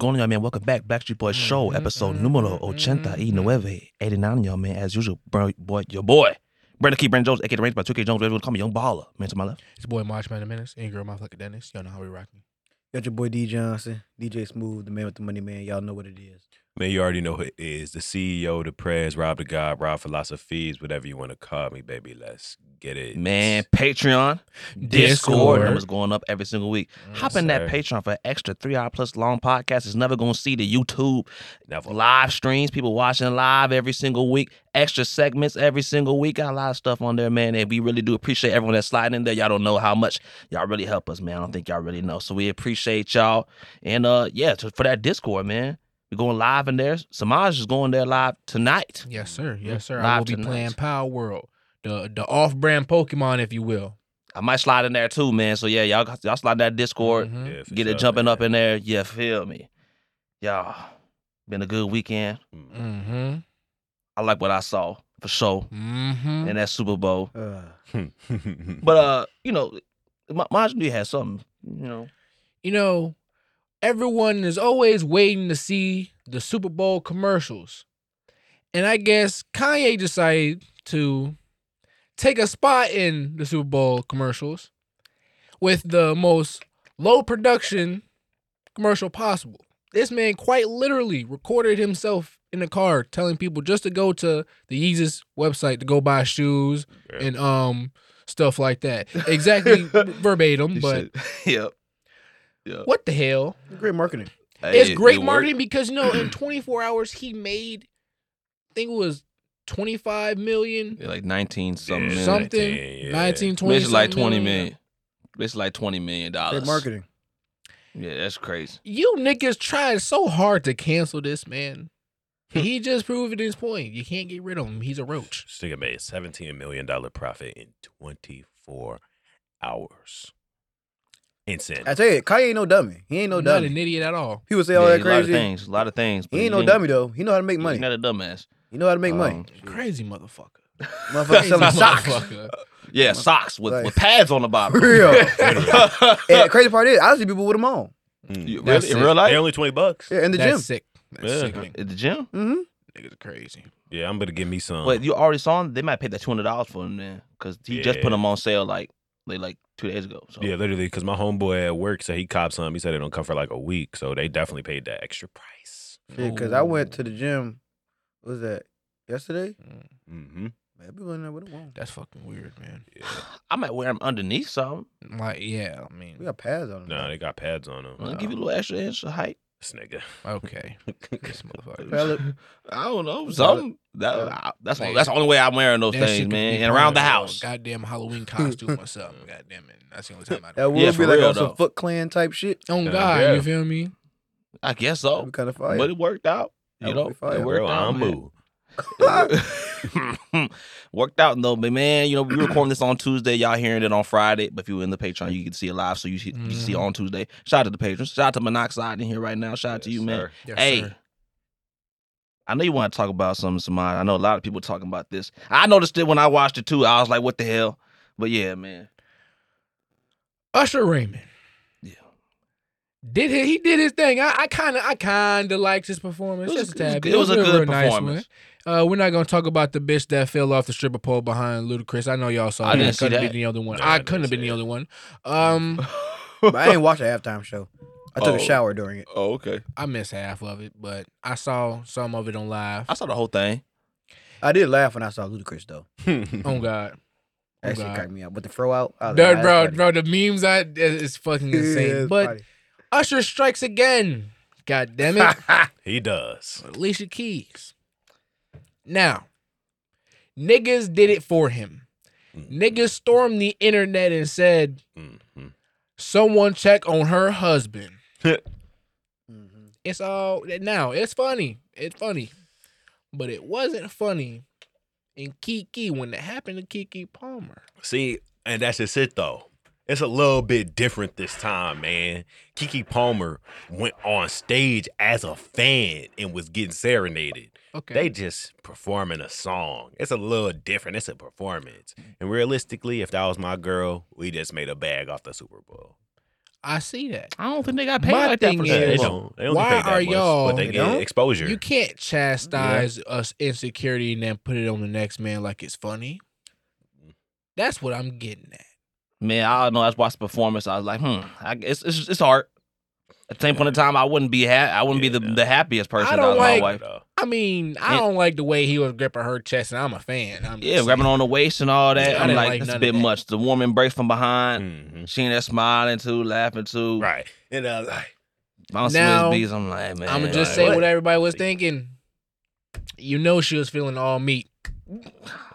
What's going on, y'all, man? Welcome back. Blackstreet Boys Show, Mhm, episode mhm, numero ochenta y nueve, 89, y'all, man. As usual, bro, boy, your boy. Brandon Keith, Brandon Jones, aka The Range by 2K Jones. Everyone call me Young Baller. Man to my left. It's your boy Marchman the Menace and your girl Motherfucker Dennis. Y'all know how we rocking. Got your boy D Johnson, DJ Smooth, the man with the money, man. Y'all know what it is. Man, you already know who it is. The CEO, the prayers, Rob the God, Rob Philosophies, whatever you want to call me, baby. Let's get it. Man, Patreon, Discord. Discord. Numbers going up every single week. Hop in that. Patreon for extra three hour plus long podcast. It's never going to see the YouTube Never. live streams, people watching live every single week, extra segments every single week. Got a lot of stuff on there, man. And we really do appreciate everyone that's sliding in there. Y'all don't know how much y'all really help us, man. I don't think y'all really know. So we appreciate y'all. And uh yeah, for that Discord, man. We're going live in there. Semaj is going there live tonight. Yes, sir. Yes, sir. I Live will be tonight. playing Palworld, the the off brand Pokemon, if you will. I might slide in there too, man. So yeah, y'all y'all slide that Discord. Mhm. Yeah, for Get it jumping man. up in there. Yeah, feel me. Y'all. Been a good weekend. Mm. Mm-hmm. I like what I saw for sure Mm-hmm. in that Super Bowl. Uh, But uh, you know, Ma- Maj knew he had something. You know, you know, everyone is always waiting to see the Super Bowl commercials. And I guess Kanye decided to take a spot in the Super Bowl commercials with the most low production commercial possible. This man quite literally recorded himself in the car telling people just to go to the Yeezus website to go buy shoes Yeah. and um stuff like that. Exactly verbatim, but yep. Yeah. what the hell? great marketing. it's great it worked. marketing because you know in 24 hours he made I think it was 25 million Yeah, like nineteen something. Yeah, million. something 19, yeah. 19 20 It's like twenty million. million. It's like twenty million dollars. Great marketing. Yeah, that's crazy. You niggas tried so hard to cancel this man. Hmm. he just proved his point. You can't get rid of him. He's a roach. This nigga made $17 million profit in 24 hours. Insane. I tell you, Kanye ain't no dummy. He ain't no Not dummy. an idiot at all. People say Yeah, all that a lot of crazy. things. A lot of things. He ain't no dummy though. He know how to make money. He's not a dumbass. He know how to make money. Um, Crazy motherfucker. Motherfucker selling socks. motherfucker. Yeah, socks with, Like- with pads on the bottom. Real. And the crazy part is, I see people with them on. Mm. You- That's? In real life? They only 20 bucks. Yeah, in the That's gym. sick. That's Yeah. sickening. At the gym? Mm-hmm. Niggas are crazy. Yeah, I'm going to give me some. But you already saw him? They might pay that two hundred dollars for him then, because he just put them on sale like like like two days ago. So Yeah, literally, because my homeboy at work said he copped some. He said it don't come for like a week, so they definitely paid that extra price. Shit, because I went to the gym. What was that? Yesterday? Mm, Mm-hmm. Man, people in there with them on. That's fucking weird, man. Yeah. I might wear them underneath something. Like, yeah, I mean, We got pads on them. Nah, they got pads on them. I'll give you a little extra inch of height. This nigga. okay. this motherfucker. Valid. I don't know something. That, uh, that's Hey, that's the only way I'm wearing those That things, man. And around the part of a house. Goddamn Halloween costume or something. God damn it. That's the only time I do. That would Yeah, be for like real, on some. Foot Clan type shit. Oh Yeah, God, yeah. you feel me? I guess so. be kind of fire. But it worked out. You That know, would it worked Bro, out. I'm man. worked out though, but man, you know, we recording this on Tuesday. Y'all hearing it on Friday, but if you're in the Patreon, you can see it live, so you see, you see Mhm. on Tuesday. Shout out to the patrons. Shout out to Monoxide in here right now. Shout out to Yes, you, man. Yes, hey, sir. I know you want to talk about something, Semaj. I know a lot of people talking about this. I noticed it when I watched it too. I was like, what the hell? But yeah, man. Usher Raymond. Yeah. Did he, he did his thing. I kind of I kind of liked his performance. It was- Just a tad it was- bit. it was a real good nice performance. one. Uh, we're not gonna talk about the bitch that fell off the stripper pole behind Ludacris. I know y'all saw. I didn't see couldn't have that. been the other one. No, I I couldn't have been see the it. other one. Um, But I didn't watch the halftime show. I took Oh. a shower during it. oh, okay. I missed half of it, but I saw some of it on live. I saw the whole thing. I did laugh when I saw Ludacris though. Oh God, That Oh, shit cracked me up. But the throw out, I was Dude, like, "Ah, bro, bro, the memes I is fucking insane. Yeah, it's but funny. Usher strikes again. God damn it. he does. Alicia Keys. Now, niggas did it for him. Mm. Niggas stormed the internet and said, Mhm. someone check on her husband. Mhm. It's all now, it's funny. It's funny. But it wasn't funny in Keke when it happened to Keke Palmer. See, and that's just it though. It's a little bit different this time, man. Keke Palmer went on stage as a fan and was getting serenaded. Okay. They just performing a song. It's a little different. It's a performance. And realistically, if that was my girl, we just made a bag off the Super Bowl. I see that. I don't think they got paid My like that thing for is- that. they Well, don't. They don't why that are much, y'all- But they They get don't? exposure. You can't chastise us insecurity and then put it on the next man like it's funny. That's what I'm getting at. Man, I don't know. I just watched the performance. I was like, hmm, I, it's, it's it's art. At the same point in time, I wouldn't be ha- I wouldn't be the, Yeah. the happiest person. I don't like- my wife. I mean, I Yeah. don't like the way he was gripping her chest, and I'm a fan. I'm Yeah, grabbing on the waist and all that. Yeah, I'm like, like that's a bit that. much. The woman embrace from behind. Mhm. She in there smiling too, laughing too. Right. And I was like, Bounce Now, Beats. I'm like, man. I'm gonna just like, say what? what everybody was thinking. You know she was feeling all meat. all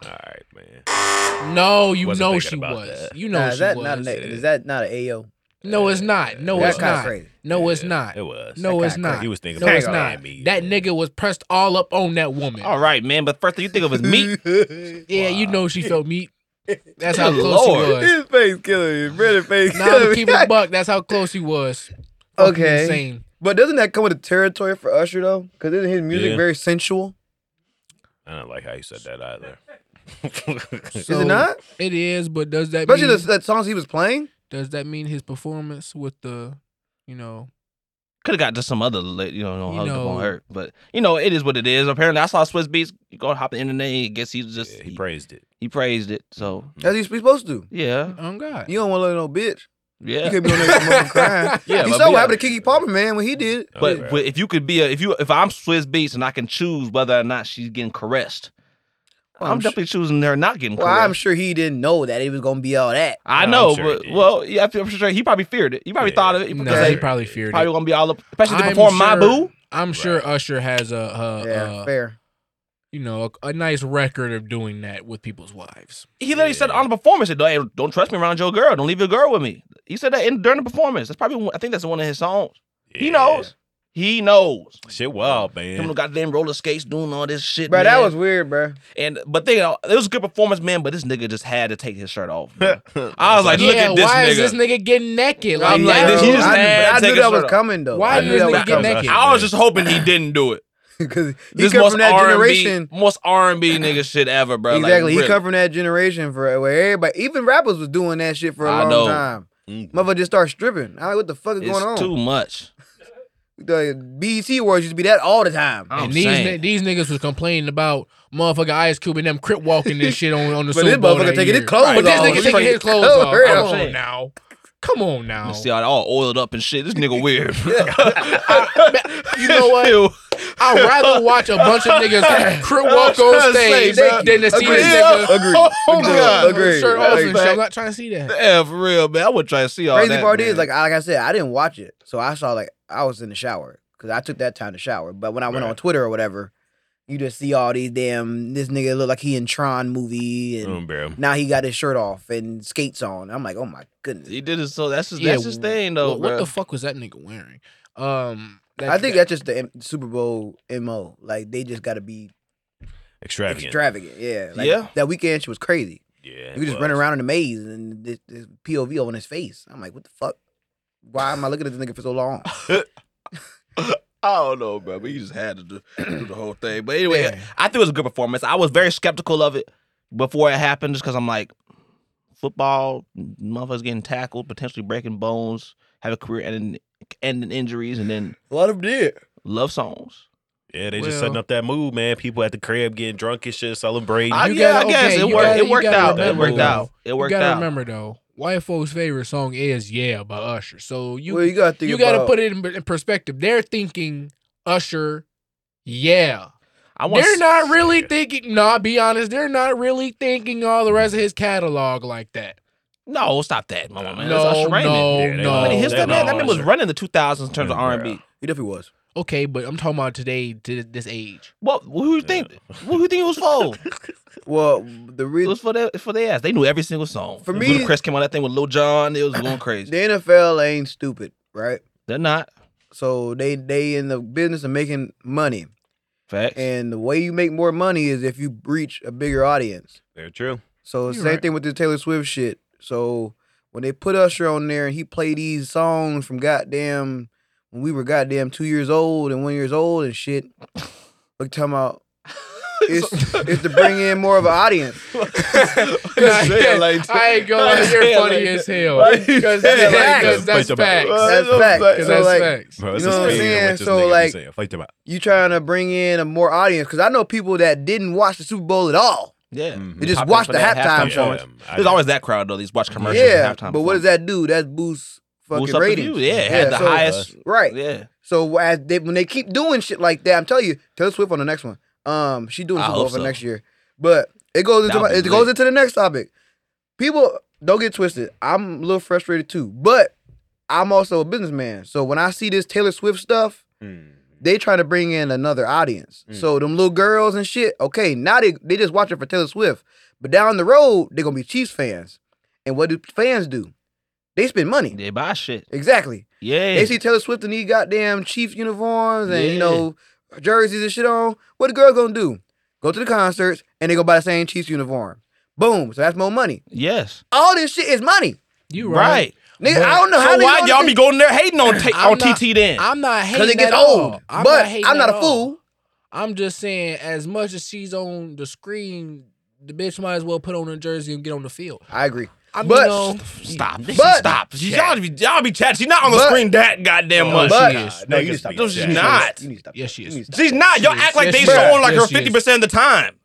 right, man. No, you Wasn't know she was. that. You know Nah, she is that was. not an, is that not an AO? no, it's not. No, That's it's not. crazy. No, it's Yeah, not. It was. No, That it's kinda not. He was thinking No, about it's not. meat. That nigga was pressed all up on that woman. All right, man. But first thing you think of is meat. Yeah, you know she felt meat. That's how close Lord. he was. His face killing me. Brother face Now to killing me. keep it buck, that's how close he was. Fucking Okay. Insane. But doesn't that come with the territory for Usher though? Because isn't his music Yeah. very sensual? I don't like how you said that either. Is it not? It is, but does that Especially mean the, that songs he was playing. does that mean his performance with the, you know, Could have got to some other, you know, You up know- on her. But you know, it is what it is. Apparently, I saw Swizz Beatz. You go hop in the internet. I guess he's just Yeah, he he, praised it. he praised it. So As he's supposed to. yeah, on God. You don't want to let no bitch. yeah. You could be on there crying. Yeah, you but saw what happened to Keke Palmer, man, when he did. But, Okay. but if you could be a if you if I'm Swizz Beatz and I can choose whether or not she's getting caressed, Well, I'm, I'm definitely choosing her not getting Well, caressed. I'm sure he didn't know that it was gonna be all that. I No, know, sure but well, yeah, I'm sure he probably feared it. He probably Yeah. thought of it No, because he probably feared it. probably it. gonna be all up, especially to I'm perform my boo. I'm sure Right. Usher has a, a, yeah, a fair. you know a, a nice record of doing that with people's wives. He literally said on the performance, he said, hey, "Don't trust me around your girl. Don't leave your girl with me." He said that in, during the performance. That's probably I think that's one of his songs. He knows. He knows. Shit wild, man. Him man. the goddamn roller skates doing all this shit. Bro, that was weird, bro. And but they, it was a good performance, man. But this nigga just had to take his shirt off. bro. I was like, look yeah, at this why nigga. is this nigga getting naked? Like, I'm like, this- he just I, had to I take knew his that was shirt off. coming though. Why I did knew this nigga was get coming. naked? I was just hoping he didn't do it. Because he This come most from that R&B, generation. most R and B nigga shit ever, bro. exactly. Like, he come from that generation for where everybody, even rappers was doing that shit for a I long know. time. Mm. Motherfucker just start stripping. I'm like, what the fuck is It's going on? It's too much. The BET awards used to be that all the time. I'm and these saying. these niggas was complaining about motherfucker Ice Cube and them crip walking this shit on, on the But Super this motherfucker taking year. his clothes But this off. nigga taking taking his clothes clothes off. off. Come on now. Come on now. You see all, all oiled up and shit. This nigga weird. You know what? I'd rather watch a bunch of niggas crip walk on to say, stage than to see Agreed. this nigga Agreed. Oh, God. Agreed. shirt off and shit. I'm not trying to see that. Yeah, for real, man. I would try to see all Crazy that. part man. is, like, I- like I said, I didn't watch it, so I saw like I was in the shower because I took that time to shower. But when I went Right. on Twitter or whatever, you just see all these damn. This nigga look like he in Tron movie, and Mm, bro. now he got his shirt off and skates on. I'm like, oh my goodness. he did it. So that's his, Yeah, that's his thing, though, What, what the fuck was that nigga wearing? Um, that- I think that's just the M- Super Bowl mo. Like they just got to be Extravagant. extravagant. Yeah, like, Yeah. That weekend she was crazy. yeah. You just it run around in a maze and this, this POV on his face. I'm like, what the fuck? Why am I looking at this nigga for so long? I don't know, bro, but he just had to do, do the whole thing. But anyway, Yeah. I think it was a good performance. I was very skeptical of it before it happened, just because I'm like, football, motherfuckers getting tackled, potentially breaking bones, have a career ending, ending injuries, and then A lot of them did. love songs. Yeah, they just setting up that mood, man. People at the crib getting drunk and shit, celebrating. I, You yeah, gotta- I guess okay, it you worked. gotta- it worked gotta out. It worked out. It You worked gotta out. remember though, white folks' favorite song is "Yeah" by Usher. So you well, you gotta you got to put it in, in perspective. They're thinking Usher, yeah. I want. They're not really Yeah. thinking. No, I'll be honest. They're not really thinking all the rest of his catalog like that. No, stop that, my man. No, That's Usher Raymond. no, Yeah, no. I mean, his, They that man, that man was running the 2000s in terms of mm, R&B. He definitely was. Okay, but I'm talking about today, to this age. What? Who you think? Who you think it was for? Well, the It reason was for their for their ass. They knew every single song. For When me- Chris came on that thing with Lil Jon. It was going crazy. the NFL ain't stupid, right? They're not. So they they in the business of making money, Facts. and the way you make more money is if you reach a bigger audience. Very true. So You're same right. thing with the Taylor Swift shit. So when they put Usher on there and he played these songs from goddamn when we were goddamn two years old and one years old and shit, like talking about it's, it's to bring in more of an audience. Nah, like I ain't gonna lie, you're funny like as hell. Because that's, like that's, that's facts. That's That's facts. Because So that's like, facts. Bro, You know what I'm saying? So, like- saying. Fight them out. you trying to bring in a more audience because I know people that didn't watch the Super Bowl at all. Yeah. Mhm. They just Pop in watched the that halftime show. Yeah, There's always that crowd though. These watch commercials. yeah, halftime but what does that do? That boosts fucking up ratings. Yeah, it had the so- highest. Right. Yeah. So as they, when they keep doing shit like that, I'm telling you, Taylor Swift on the next one. Um, she doing Super Bowl for so. next year. But it goes into my, it goes into the next topic. People don't get twisted. I'm a little frustrated too, but I'm also a businessman. So when I see this Taylor Swift stuff, Mm. they trying to bring in another audience. Mm. So them little girls and shit, okay, now they they just watching for Taylor Swift. But down the road, they're gonna be Chiefs fans. And what do fans do? They spend money. They buy shit. Exactly. Yeah. They see Taylor Swift in these goddamn Chiefs uniforms and you know jerseys and shit on. What the girl gonna do? Go to the concerts and they go buy the same Chiefs uniform. Boom. So that's more money. yes. All this shit is money. You Right. right. Nigga, But- I don't know how So they why y'all think- be going there hating on ta- on not- TT then? I'm not hating Cause it gets at old. all. I'm but not I'm not at a all. fool. I'm just saying, as much as she's on the screen, the bitch might as well put on a jersey and get on the field. I agree. I mean, But- you know, Stop. But- stop. Y'all be y'all be chatting. She's not on the But- screen that goddamn Oh, much. but she is. no, you Niggas need to stop. No, she's not. You need to stop. Yes, she is. need to stop. She's not. Y'all act like they she showing like her fifty percent of the time.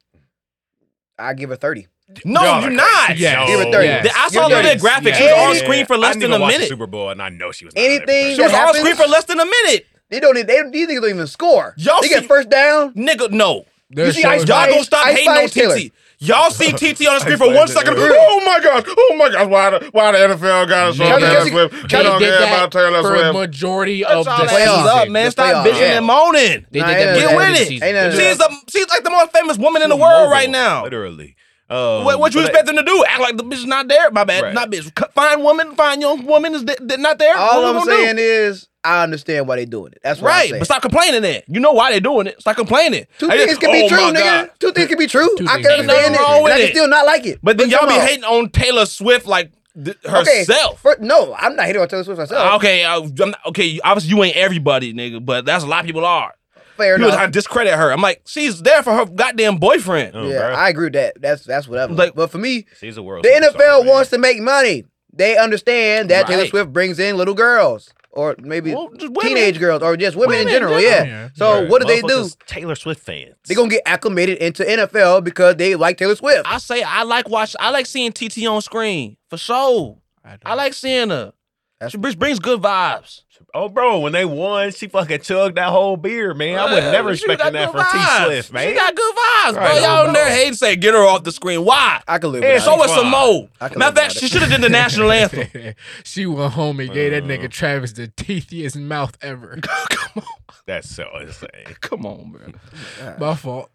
I give her thirty. No, Y'all you're not. crazy. Yes. Give her 30. Yes. I saw Give her the 30. graphic. She was on screen for less didn't than a minute. Super Bowl, and I know she was not Anything She was that on screen for less than a minute. They don't. They these niggas don't even score. Y'all they see- get first down. Nigga, no. They're you see Ice Y'all Ice- gonna stop Ice hating on Taylor. TT. Y'all see TT on the screen for Ice one Spice second. Taylor. Oh my god! Oh my god! Why the why the NFL got us on They Taylor did- Swift? they We They don't did care that about Taylor for a Swift. majority of the all that up, season. man. Stop playoffs. bitching Yeah. and moaning. They did ain't that no- Get before with the it. season. Ain't no- She's the she's like the most famous woman in the world mobile, right now. Literally. Um, What, what you but expect them to do? Act like the bitch is not there? My bad, Right. not bitch. C- Fine woman, fine young woman is th- th- not there. All what I'm we gonna saying is, I understand why they're doing it. That's do? what I'm right, but stop complaining. Then you know why they're doing it. Stop complaining. Two I things just- can be oh true, nigga. God. Two things can be true. Two I things can can understand true. it, Nothing wrong and with I can it. still not like it. But then What y'all be talking hating on Taylor Swift like th- about? Okay, herself. no, I'm not hating on Taylor Swift myself. Uh, okay, uh, I'm not- okay. Obviously, you ain't everybody, nigga, but that's a lot of people are. Fair People enough. trying to discredit her. I'm like, she's there for her goddamn boyfriend. Oh, yeah, bruh. I agree with that. That's that's whatever. Like- but for me, She's a world. the NFL man. wants to make money. They understand that Taylor Swift brings in little girls, or maybe Well, teenage girls, or just women, Women in in general. general. Yeah. Yeah. So Right. what do they do? Taylor Swift fans. They're gonna get acclimated into NFL because they like Taylor Swift. I say I like watch. I like seeing TT on screen for sure. I like seeing her. That's- She brings, brings good vibes. Oh, bro, when they won, she fucking chugged that whole beer, man. I was Yeah, never she expecting that from T vibes. Swift, man. She got good vibes, bro. Right, Y'all in there doubt. hating, say get her off the screen. Why? I can live Yeah, with Show that. us some more. I Matter of fact, she should have did the national anthem. she went home and gave that Uh. nigga Travis the teethiest mouth ever. Come on, That's so insane. come on, man. My fault.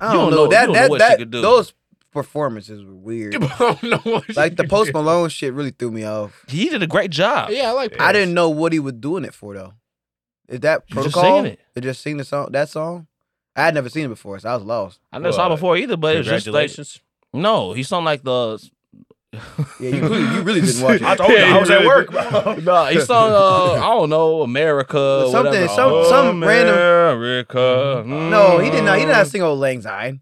I You don't don't know. know- That you don't that know what she that could do. those performances were weird. I don't know what like the Post Malone shit really threw me off. He did a great job. Yeah, I like. Yeah. I didn't know what he was doing it for though. Is that He just protocol? singing it. Just sing the song that song? I had never seen it before, so I was lost. I never saw it before either, but it's just like Congratulations. no. He sound like the. Yeah, you really, you really didn't watch it. I told you, I was at work, bro. no, he sung. Uh, I don't know, America. Something- whatever. some- some random- America. No, he did not. He did not Mm. sing "Auld Lang Syne."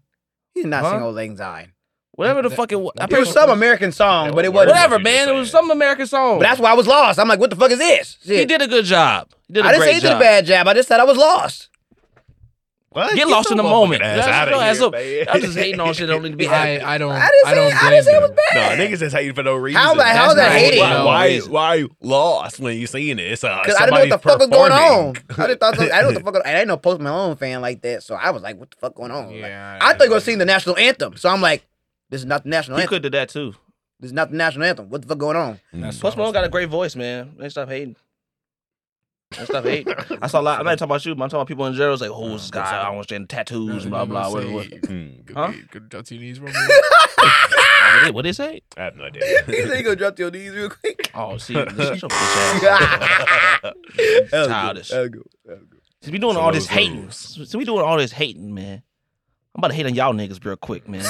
He did not Huh? sing "Auld Lang Syne." Whatever the fuck it was. I It was some American song, but it wasn't. Whatever, man. It was some American song. But that's why I was lost. I'm like, what the fuck is this? he Shit. did a good job. He did a I didn't great say he did job. a bad job. I just said I was lost. What? Get lost in the moment. motherfucking ass That's outta your ass here, up. man. I'm just hating on shit. that Don't need to be hating. I, I don't. I didn't say. don't I, didn't blame say it was them. bad. No, niggas is hating for no reason. How that- how's that hating? Why, No, why, it's- why you lost when you seeing it? It's uh, Because I didn't know what the fuck was going on. I didn't thought. I didn't know what the fuck. I didn't know Post Malone fan like that, so I was like, what the fuck going on? Like, Yeah, I thought you were gonna the national anthem, so I'm like, this is not the national He anthem. could do that too. This is not the national anthem. What the fuck going on? Mm. That's Post Malone got a great voice, man. They stop hating. They stop hating. I saw a lot. I'm not talking about you, but I'm talking about people in general. It's like, who's mm, this guy? I don't understand tattoos, mm, blah blah. What, what, Good, Huh? good, good to your knees, Romeo. what, did, what did they say? I have no idea. he said you idea. gonna drop to your knees real quick. Oh, see, shut your bitch ass. That. Childish. That good. That good. Since we doing Some all this those hating, rules. since we doing all this hating, man. I'm about to hate on y'all niggas real quick, man.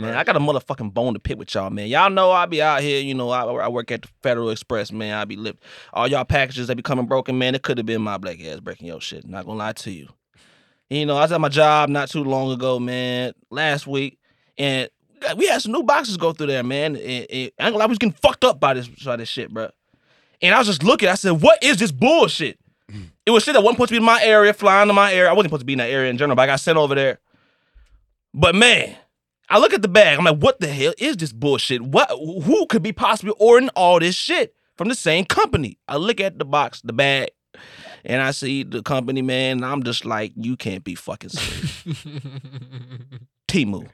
Man, I got a motherfucking bone to pick with y'all, man. Y'all know I be out here, you know, I, I work at the Federal Express, man. I be lift all y'all packages that be coming broken, man. It could have been my black ass breaking your shit. Not gonna lie to you. You know, I was at my job not too long ago, man, last week, and we had some new boxes go through there, man. And, and, I ain't gonna lie, was getting fucked up by this by this shit, bro. And I was just looking. I said, "What is this bullshit?" It was shit that wasn't supposed to be in my area, flying to my area. I wasn't supposed to be in that area in general, but I got sent over there. But man, I look at the bag. I'm like, "What the hell is this bullshit? What? Who could be possibly ordering all this shit from the same company?" I look at the box, the bag, and I see the company, man. And I'm just like, "You can't be fucking serious." Temu.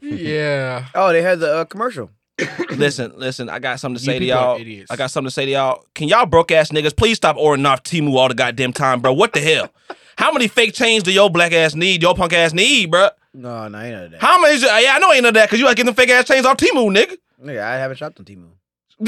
yeah. Oh, they had the uh, commercial. listen, listen. I got something to You say to y'all. I got something to say to y'all. Can y'all broke ass niggas please stop ordering off Temu all the goddamn time, bro? What the hell? How many fake chains do your black ass need? Your punk ass need, bro? No, no, ain't none of that. How many? Yeah, I know ain't none of that because you gotta get them fake ass chains off Temu, nigga. Nigga, I haven't shopped on Temu.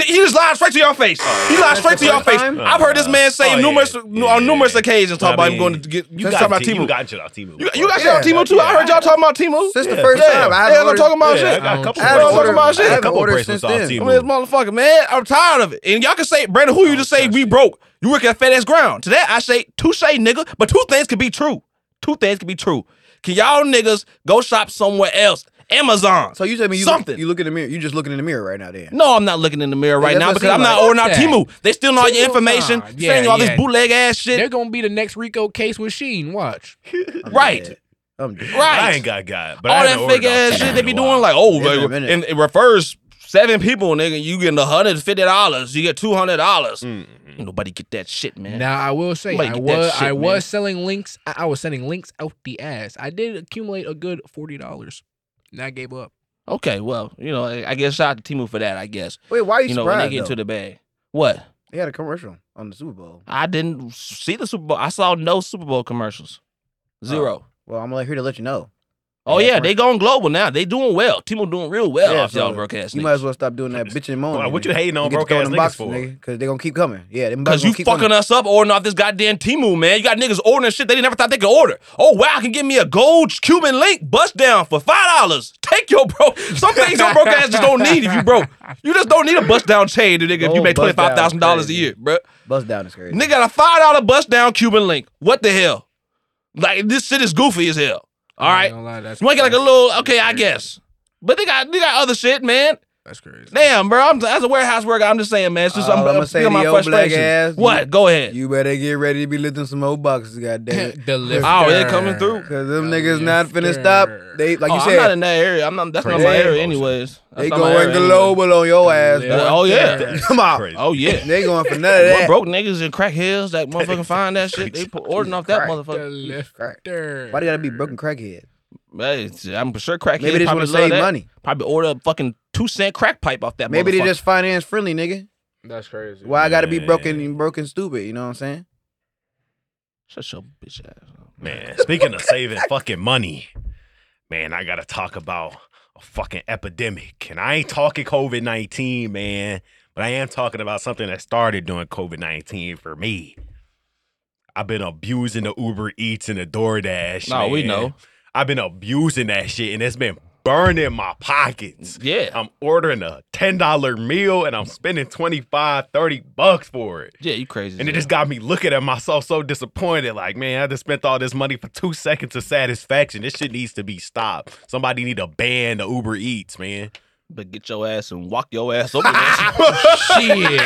He just lied straight to your face. Oh, he lied straight to your first face. time? I've heard this uh-huh. man say Oh, yeah. numerous Yeah. on numerous occasions talk I about him mean, going to get you You got got, talking about T- you Temu. got shit on Temu. You, you got shit Yeah, on Temu too. I heard y'all talking about Temu. Since the first Yeah, time, I yeah, haven't I'm ordered. talking about yeah, shit. I got a couple I haven't talking ordered, about shit. I A haven't couple ordered bracelets since off then. Temu. I mean, this motherfucker, man, I'm tired of it. And y'all can say, Brandon, who you just say we broke? You work at FedEx Ground. To that, I say, touche, nigga. But two things can be true. Two things can be true. Can y'all niggas go shop somewhere else? Amazon. So you tell me you something. Look, you look in the mirror. You just looking in the mirror right now, then. no, I'm not looking in the mirror right that's now because I'm seems not like. ordering out Fuck that. Temu. They stealing all your information, nah, saying yeah, all this bootleg ass shit. They're gonna be the next Rico case with Shein. Watch. I'm Right. dead. I'm dead. Right. I ain't got God, but I all haven't that fake ass shit they in be doing, like, oh, It's been a like, minute. and it refers seven people, nigga. You getting hundred fifty dollars. You get two hundred dollars. Mm. Ain't nobody get that shit, man. Now I will say Somebody I was shit, I man. was selling links. I, I was sending links out the ass. I did accumulate a good forty dollars. And I gave up. Okay, well, you know, I I guess shout out to Temu for that. I guess Wait, why are you, you know when they get into though? the bag. What? They had a commercial on the Super Bowl. I didn't see the Super Bowl. I saw no Super Bowl commercials. Oh. Zero. Well, I'm like here to let you know. Oh, Yeah, yeah, they going global now. They doing well. Temu doing real well Yeah, off so y'all broadcast. You might as well stop doing that bitching and moaning. Well, what you hating on broke ass niggas for? Because they gonna keep coming. Yeah, Cause you fucking us up ordering off this goddamn Temu, man. You got niggas ordering shit they never thought they could order. Oh wow, I can give me a gold Cuban link bust down for five dollars. Take your bro. Some things your broke ass just don't need if you broke. You just don't need a bust down chain, nigga. If you make twenty bust down five thousand dollars a year, bro. Bust down is crazy. Nigga got a five dollar bust down Cuban link. What the hell? Like this shit is goofy as hell. All right, lie, that's you want to get like a little? Okay, I guess. But they got they got other shit, man. That's crazy. Damn, bro. I'm as a warehouse worker. I'm just saying, man. It's just All I'm, I'ma I'm say feeling my your black ass, What? Go ahead. You better get ready to be lifting some old boxes, goddamn. the lift. Oh, they coming through. Because them niggas not finna stop. They like oh, you I'm not in that area. I'm not. That's not my area, anyways. That's they going area anyway. global on your ass. Yeah. Oh yeah. Come on. Crazy. Oh yeah. They going for none of What that. broke niggas and crack hills that motherfucking find that shit. They ordering off that motherfucker. lifter. Why they gotta be broken crackhead? Hey, I'm sure crack Maybe they just probably want to love save that. money. Probably order a fucking two cent crack pipe off that. Maybe they motherfucker. just finance friendly, nigga. That's crazy. Why I gotta be broken and broken, stupid? You know what I'm saying? shut your bitch ass. up. Man, speaking of saving fucking money, man, I gotta talk about a fucking epidemic. And I ain't talking COVID 19, man, but I am talking about something that started during COVID 19 for me. I've been abusing the Uber Eats and the DoorDash. No, we man. know. I've been abusing that shit and it's been burning my pockets. Yeah. I'm ordering a $10 meal and I'm spending 25, 30 bucks for it. Yeah, you crazy. And it as just got me looking at myself so disappointed. Like, man, I just spent all this money for two seconds of satisfaction. This shit needs to be stopped. Somebody need to ban the Uber Eats, man. But get your ass and walk your ass over there. Shit.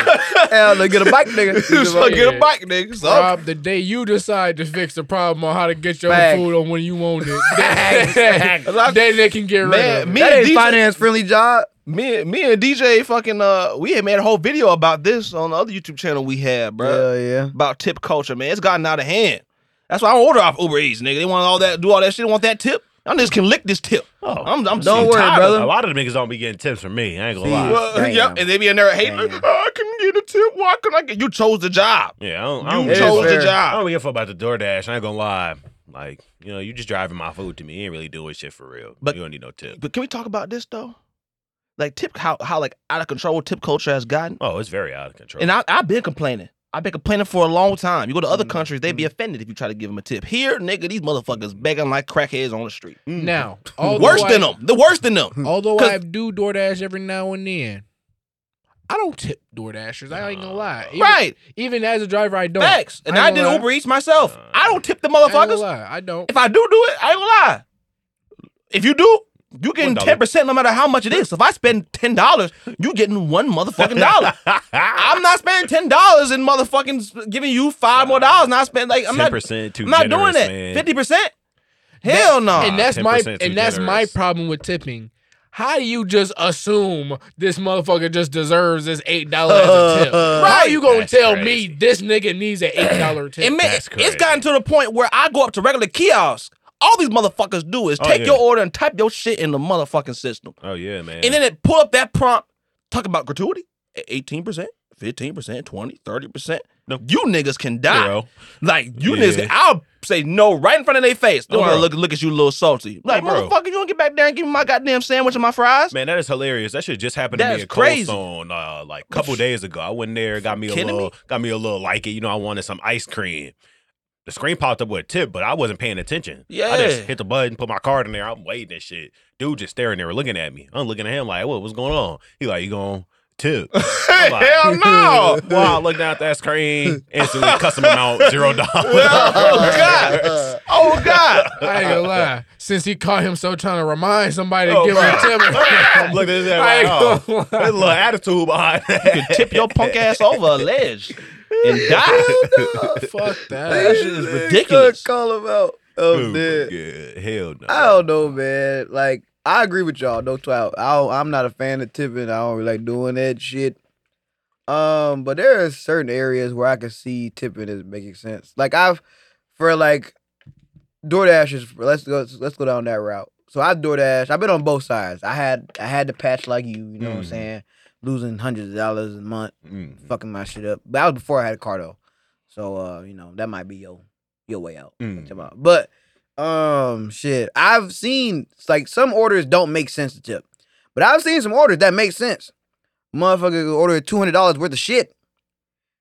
Hell, look get a bike, nigga. so get a bike, nigga. So Rob, the day you decide to fix the problem on how to get your Facts. food on when you want it, Facts. then, then they can get rid Man, of it. me that ain't DJ finance friendly job. me, me and DJ fucking uh we had made a whole video about this on the other YouTube channel we had, bro. Yeah, yeah. About tip culture, man. It's gotten out of hand. That's why I don't order off Uber Eats, nigga. They want all that, do all that shit. They want that tip. Y'all niggas can lick this tip. Oh, I'm, I'm Don't sick worry, tired of brother. A lot of the niggas don't be getting tips from me. I ain't gonna See, lie. Well, Damn. yep, and they be in there hating. like, Damn. "Oh, I couldn't get a tip. Why couldn't I get? You chose the job. yeah, I don't, I You don't, It is chose the fair. I don't give a fuck about the DoorDash. I ain't gonna lie. Like, you know, you just driving my food to me. You ain't really doing shit for real. But- you don't need no tip. But can we talk about this though? Like tip, how how like out of control tip culture has gotten. Oh, it's very out of control. And I, I've been complaining. I've been complaining for a long time. You go to other Mhm. countries, they'd be offended if you try to give them a tip. Here, nigga, these motherfuckers begging like crackheads on the street. Mm. Now, Worse I, than them. The worse than them. Although I do DoorDash every now and then, I don't tip DoorDashers. I ain't gonna lie. Even, Right. Even as a driver, I don't. Facts. And I I, did gonna lie. Uber Eats myself. I I don't tip the I ain't gonna motherfuckers. lie, I don't. If I do do it, I ain't gonna lie. If you do, you getting ten percent no matter how much it is. If I spend ten dollars, you getting one motherfucking dollar. I'm not spending ten dollars and motherfucking giving you five more dollars. Not spend like I'm Ten not. percent too I'm not doing that. Fifty percent. Hell no. and that's my 10% too and that's my problem with tipping. How do you just assume this motherfucker just deserves this eight dollar as a tip? How Right. you gonna tell crazy. me this nigga needs an eight dollar tip? It may, it's gotten to the point where I go up to regular kiosks. All these motherfuckers do is Oh, take yeah. your order and type your shit in the motherfucking system. Oh yeah, man. And then it pull up that prompt, talk about gratuity, 18%, 15%, 20, 30%. No. You niggas can die. Zero. Like, you Yeah. niggas, I'll say no right in front of their face. They Oh, wanna look, look at you a little salty. Like, bro. motherfucker, you don't get back there and give me my goddamn sandwich and my fries? Man, that is hilarious. That shit just happened to me at crazy. Cold Stone uh, like a couple days ago. I went there, got me a little, me? got me a little like it. You know, I wanted some ice cream. The screen popped up with a tip, but I wasn't paying attention. Yeah. I just hit the button, put my card in there. I'm waiting and shit. Dude just staring there, looking at me. I'm looking at him like, what? What's going on? He like, you going tip? Hell no. Wow, I look down at that screen, instantly custom amount zero dollars. Oh, God. Oh, God. I ain't gonna lie. Since he caught himself trying to remind somebody to Oh, give him a tip, I'm looking at that I ain't like, oh, there's a little attitude behind that. You can tip your punk ass over a ledge and die. No. Fuck That that. shit is ridiculous. Call him out. Oh, Oh, man. hell no. I don't know, man. Like, I agree with y'all. No doubt. I I'm not a fan of tipping. I don't really like doing that shit. Um, but there are certain areas where I can see tipping is making sense. Like I've for like DoorDash is let's go let's go down that route. So I DoorDash. I've been on both sides. I had I had the patch like you. You know what I'm Mhm. saying? Losing hundreds of dollars a month, Mm. fucking my shit up. But that was before I had a car though. So uh, you know that might be your your way out. Mm. But um, shit, I've seen like some orders don't make sense to tip, but I've seen some orders that make sense. Motherfucker ordered two hundred dollars worth of shit.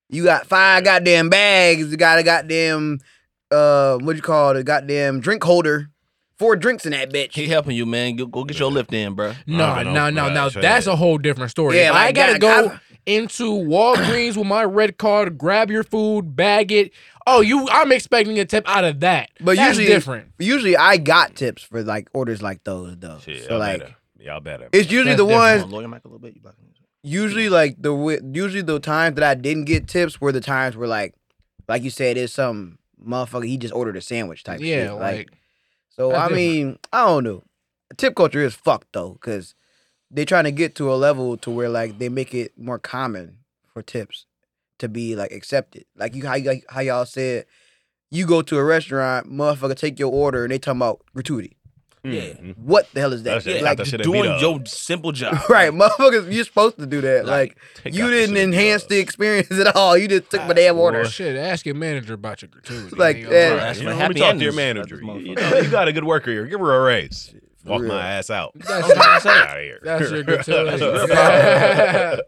You got five goddamn bags. You got a goddamn uh, what you call it? A goddamn drink holder. Four drinks in that bitch. He helping you, man. Go, go get your lift in, bro. No, I no, no, no. That's a whole different story. Yeah, if I gotta God, go I've- into Walgreens with my red card, grab your food, bag it. Oh, you! I'm expecting a tip out of that. But That's usually- different. Usually, I got tips for like orders like those though. Shit, so y'all like, better. Y'all better. it's usually That's the different. ones. Lower your mic a little bit. You blocking usually like the wi- usually the times that I didn't get tips were the times where like like you said it's some motherfucker he just ordered a sandwich type Yeah, shit. like, so that's I mean I don't know. Tip culture is fucked though because they're trying to get to a level to where like they make it more common for tips to be like accepted. Like you how you- how y'all said you go to a restaurant, motherfucker take your order and they talking about gratuity. Mm. What the hell is that? That's it. Yeah, like that just shit that beat doing your simple job. right, motherfuckers, you're supposed to do that. Like Take you didn't shit that beat enhance the experience at all. You just took my damn order. Well, shit, ask your manager about your gratuity. Like, Ain't yeah. gonna lie. That's You know, let me talk to your manager. You, know, you got a good worker here. Give her a raise. Walk real. my ass out. That's what I'm out of here. That's your gratuity.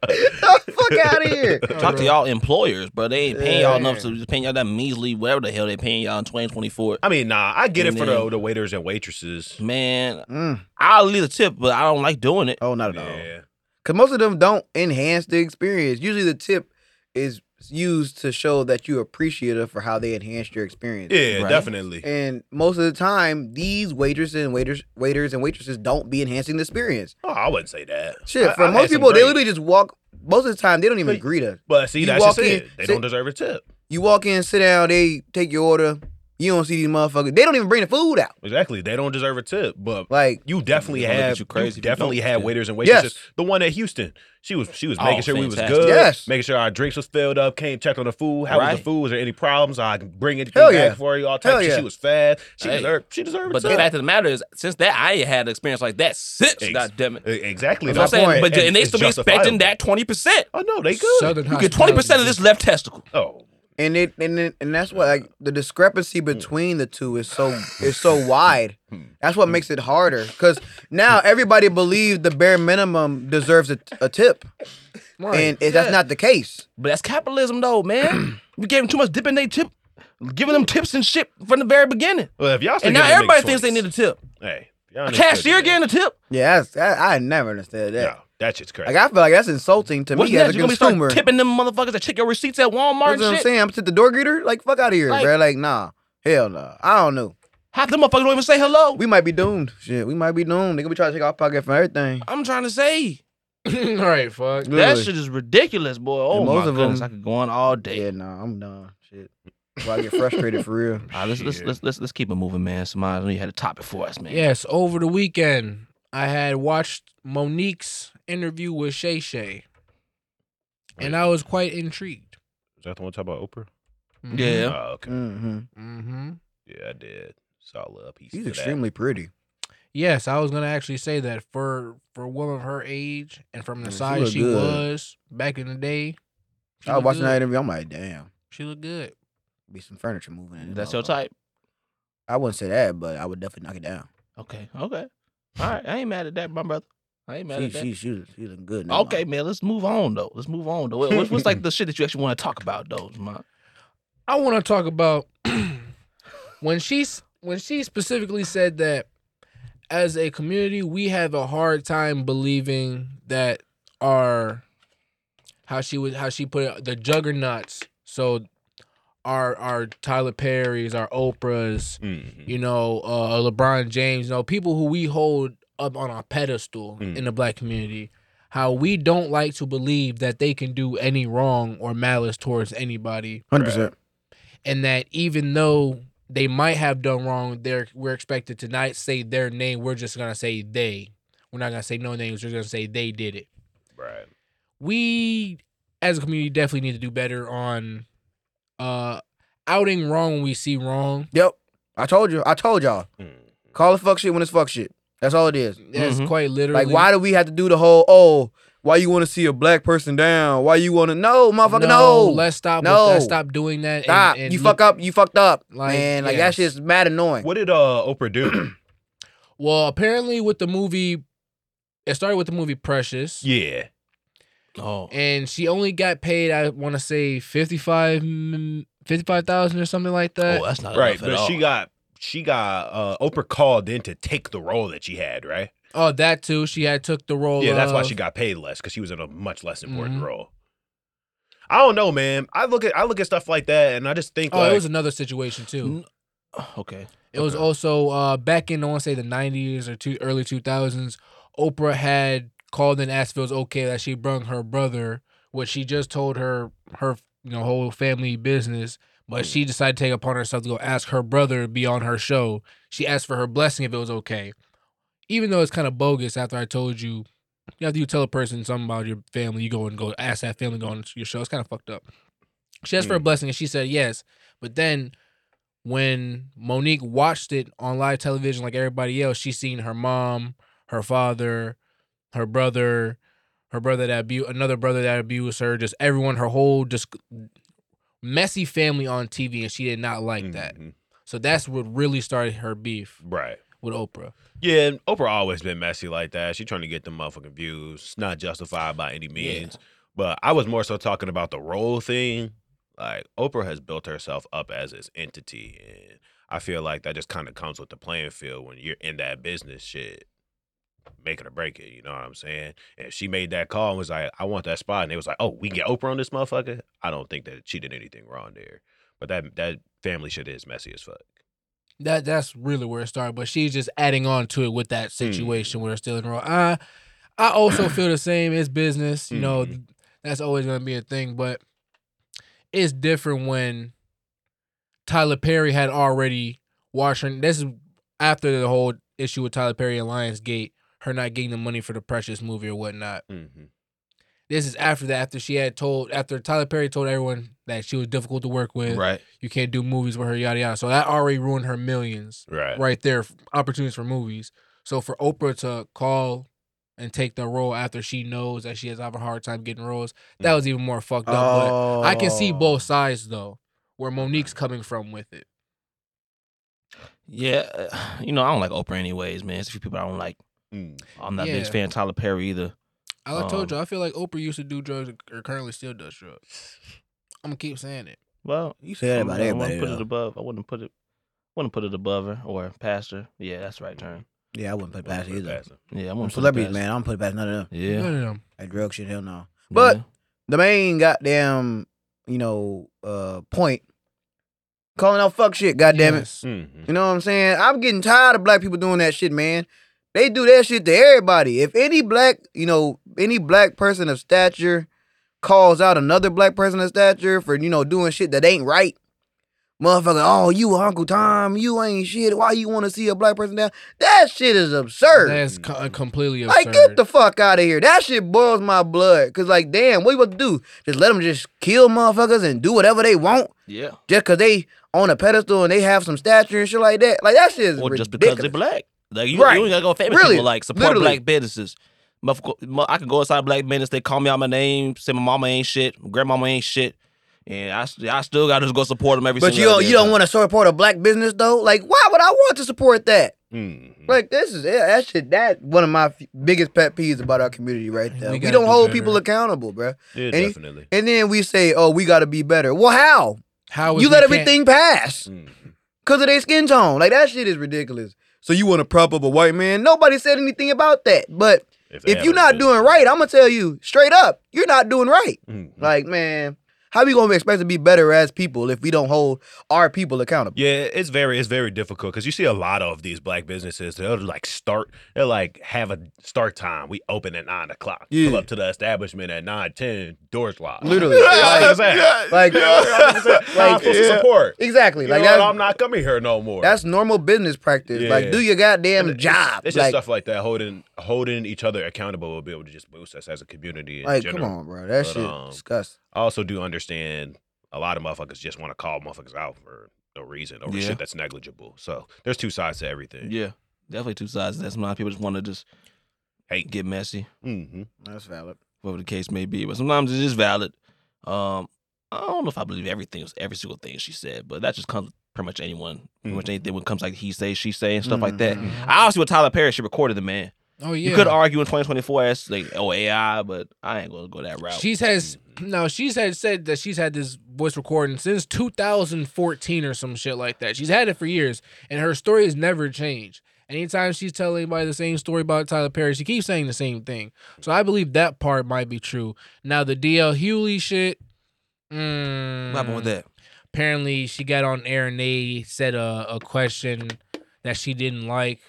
Fuck out of here. Talk to y'all employers, bro. They ain't paying y'all enough to just paying y'all that measly whatever the hell they paying y'all in 2024. I mean, nah, I get it for then- the, the waiters and waitresses. Man, Mm. I'll leave a tip, but I don't like doing it. Oh, not at all. Yeah. Because most of them don't enhance the experience. Usually the tip is used to show that you're appreciative for how they enhanced your experience. Yeah, Right. definitely. And most of the time, these waitresses and waiters, waiters and waitresses don't be enhancing the experience. Oh, I wouldn't say that. Shit, I- for I've most people, they literally just walk. Most of the time, they don't even But- greet us. But see, you that's just in, it. They sit- don't deserve a tip. You walk in, sit down, they take your order. You don't see these motherfuckers. They don't even bring the food out. Exactly. They don't deserve a tip. But Like, you definitely They're gonna look at have you you crazy you definitely don't had waiters and waitresses. Yes. The one at Houston, she was she was Oh, making sure we was good. Yes. Making sure our drinks was filled up. Came checked on the food. How was the food? Was there any problems? I can bring anything Hell back yeah. for you. All type Hell of shit. yeah. She was fast. She Hey. deserved. She deserved But a the fact of the matter is, since that I ain't had an experience like that since, Ex- God damn it. Exactly. That's what I'm saying. But and they still be expecting that 20%. Oh no, they good. Southern You get 20% of this left testicle. Oh, and it and it, and that's what like the discrepancy hmm. between the two is so is so wide. Hmm. That's what hmm. makes it harder because now everybody believes the bare minimum deserves a, a tip, Right. and it, that's not the case. But that's capitalism, though, man. we gave them too much dip in their tip, giving them tips and shit from the very beginning. well, if y'all And now everybody thinks they need a tip. Hey, y'all A cashier getting a tip. Yeah, that's, I, I never understood that. that. No, that shit's crazy. Like I feel like that's insulting to What's me as a You gonna be consumer. start tipping them motherfuckers that check your receipts at Walmart That's and what I'm shit? saying. I'm to the door greeter. Like fuck out of here, Like- bro. Like nah. Hell no. I don't know. Half the motherfuckers don't even say hello. We might be doomed. Shit, we might be doomed. They gonna be trying to take our pocket for everything. I'm trying to say All right, fuck. that Literally. shit is ridiculous, boy. Oh And my most of goodness, them- I could go on all day. Yeah, nah, I'm done. Shit. Well, I get frustrated for real. All right, let's, let's Shit. let's let's let's keep it moving, man. Somebody I know you had a topic for us, man. Yes, over the weekend, I had watched Mo'Nique's interview with Shay Shay, and I was quite intrigued. Is that the one talk about Oprah? Yeah. Oh, okay. Mm-hmm. Mm-hmm. Yeah, I did. Saw a little piece She's of that. He's extremely pretty. Yes, I was gonna actually say that for for a woman of her age and from the Yeah, she size look she, good. was back in the day, she I was looked watching good. that interview. I'm like, damn, She looked good. be some furniture moving. In this That's your motherfucker. type. I wouldn't say that, but I would definitely knock it down. Okay, okay. All right, I ain't mad at that, my brother. I ain't mad She, at that. she, she, was- she looking good. now. Okay, man, let's move on though. Let's move on though. What's, what's like the shit that you actually want to talk about though, man? I want to talk about when she's when she specifically said that as a community we have a hard time believing that our how she would how she put it the juggernauts so our our Tyler Perry's our Oprah's Mhm. you know uh LeBron James you know people who we hold up on a pedestal Mm. in the black community how we don't like to believe that they can do any wrong or malice towards anybody hundred percent. and that even though they might have done wrong, they're we're expected to not say their name. We're just gonna say they. We're not gonna say no names. We're gonna say they did it. Right. We, as a community, definitely need to do better on uh outing wrong when we see wrong. Yep. I told you. I told y'all. Mhm. Call it fuck shit when it's fuck shit. That's all it is. That's Mhm. quite literally Like, why do we have to do the whole? Oh, why you want to see a black person down? Why you want to? No, motherfucker, no. Let's stop. No. With that. Stop doing that. and- Stop. and you look- fuck up. You fucked up, Like, man. Like yes. that shit's mad annoying. What did uh Oprah do? Well, apparently with the movie, it started with the movie Precious. yeah. Oh, and she only got paid I want to say 55 mm, 55,000 or something like that. oh, that's not Right. enough at But all. she got she got uh Oprah called in to take the role that she had, right? Oh, that too. She had took the role. Yeah, that's why she got paid less because she was in a much less important Mhm. role. I don't know, man. I look at I look at stuff like that and I just think Oh, like it was another situation too. N- okay. It was also uh back in I want to say the 90s or two early 2000s. Oprah had called and asked if it was okay that she brung her brother, what she just told her her you know whole family business. But she decided to take upon herself to go ask her brother to be on her show. She asked for her blessing if it was okay. Even though it's kind of bogus after I told you, after you have to tell a person something about your family, you go and go ask that family to go on your show. It's kind of fucked up. She asked for a Mm. blessing and she said yes. But then when Mo'Nique watched it on live television like everybody else, she seen her mom, her father, her brother, her brother that abused another brother that abused her, just everyone, her whole just messy family on TV, and she did not like that. Mhm. So that's what really started her beef Right. with Oprah. Yeah, and Oprah always been messy like that. She trying to get the motherfucking views. It's not justified by any means. But I was more so talking about the role thing. Like Oprah has built herself up as this entity, and I feel like that just kind of comes with the playing field when you're in that business shit, make it or break it. You know what I'm saying? And she made that call and was like, "I want that spot," and it was like, "Oh, we can get Oprah on this motherfucker." I don't think that she did anything wrong there, but that that family shit is messy as fuck. That that's really where it started. But she's just adding on to it with that situation where it's still in the role. I I also feel the same. It's business, you know. Mhm. That's always gonna be a thing, but it's different when Tyler Perry had already watched her. This is after the whole issue with Tyler Perry and Lionsgate, her not getting the money for the Precious movie or whatnot. Mm-hmm. This is after that, after she had told, after Tyler Perry told everyone that she was difficult to work with. Right. You can't do movies with her, yada yada. So that already ruined her millions Right. right there, opportunities for movies. So for Oprah to call and take the role after she knows that she has have a hard time getting roles, that Mm. was even more fucked up. But I can see Oh. both sides though, where Mo'Nique's coming from with it. Yeah, uh, you know I don't like Oprah anyways, man. It's a few people I don't like. Mm. I'm not a Yeah. big fan of Tyler Perry either. I told Um, you, I feel like Oprah used to do drugs or currently still does drugs. I'm gonna keep saying it. Well, You say that I'm- I everybody. wouldn't put it above. I wouldn't put it. Wouldn't put it above her or past her. Yeah, that's the right term. Yeah, I wouldn't put it past Wouldn't put it either. past. Yeah, I wouldn't celebrities, man. I don't put it past none of them. Yeah, None of them. That drug shit, hell no. But yeah. the main goddamn, you know, uh, point calling out fuck shit. God damn it. Yes. Mhm. You know what I'm saying? I'm getting tired of black people doing that shit, man. They do that shit to everybody. If any black, you know, any black person of stature calls out another black person of stature for, you know, doing shit that ain't right, motherfucker, oh, you Uncle Tom, you ain't shit. Why you want to see a black person down? That shit is absurd. That's co- uh, completely absurd. like, get the fuck out of here. That shit boils my blood. Cause like, damn, what you about to do? Just let them just kill motherfuckers and do whatever they want Yeah. just cause they on a pedestal and they have some stature and shit like that. Like that shit is Or ridiculous. just because they're black. Like you, Right. you ain't gotta go famous Really. people like support Literally. black businesses. I can go inside black business. They call me out my name, say my mama ain't shit, my grandmama ain't shit, and I, I still gotta just go support them every. But you single don't, you don't want to support a black business though. Like, why would I want to support that? Mhm. Like, this is yeah, that shit. That one of my f- biggest pet peeves about our community right We there. We, gotta don't do hold better. people accountable, bruh. Yeah, And you- definitely. And then we say, oh, we got to be better. Well, how? How You we let can't- everything pass Mhm. because of their skin tone. Like that shit is ridiculous. So you want to prop up a white man? Nobody said anything about that. But they if you're not doing right, I'm gonna tell you straight up, you're not doing right. Mhm. Like, man, how are we gonna expect to be better as people if we don't hold our people accountable? Yeah, it's very it's very difficult because you see a lot of these black businesses. They'll like start. They'll like have a start time. We open at nine o'clock. Yeah. Pull up to the establishment at nine ten. Doors locked. Literally. Know Like- saying? Like, You know what I'm saying? How like, to yeah. support. exactly. You Like know, I'm not coming here no more. that's normal business practice. Like, do your goddamn it's- job. It's just like, stuff like that. Holding holding each other accountable will be able to just boost us as a community. In like, come general. on, bro. That But, shit um, disgusting. I also do understand a lot of motherfuckers just want to call motherfuckers out for no reason over Yeah. shit that's negligible. So there's two sides to everything. Yeah, definitely two sides. That's sometimes people just want to just Hey. get messy, Mm-hmm. That's valid. whatever the case may be. But sometimes it is valid. Um, I don't know if I believe everything, every single thing she said, but that just comes pretty much anyone, pretty much Mhm. anything when it comes like he say, she say, and stuff like that. Mhm. I also with Tyler Perry, she recorded the man. Oh yeah. You could argue in 2024 as like oh AI, but I ain't gonna go that route. She's has no. She's had said that she's had this voice recording since 2014 or some shit like that. She's had it for years, and her story has never changed. Anytime she's telling anybody the same story about Tyler Perry, she keeps saying the same thing. So I believe that part might be true. Now the DL Hughley shit. Mm, what happened with that? Apparently, she got on air and they said a, a question that she didn't like.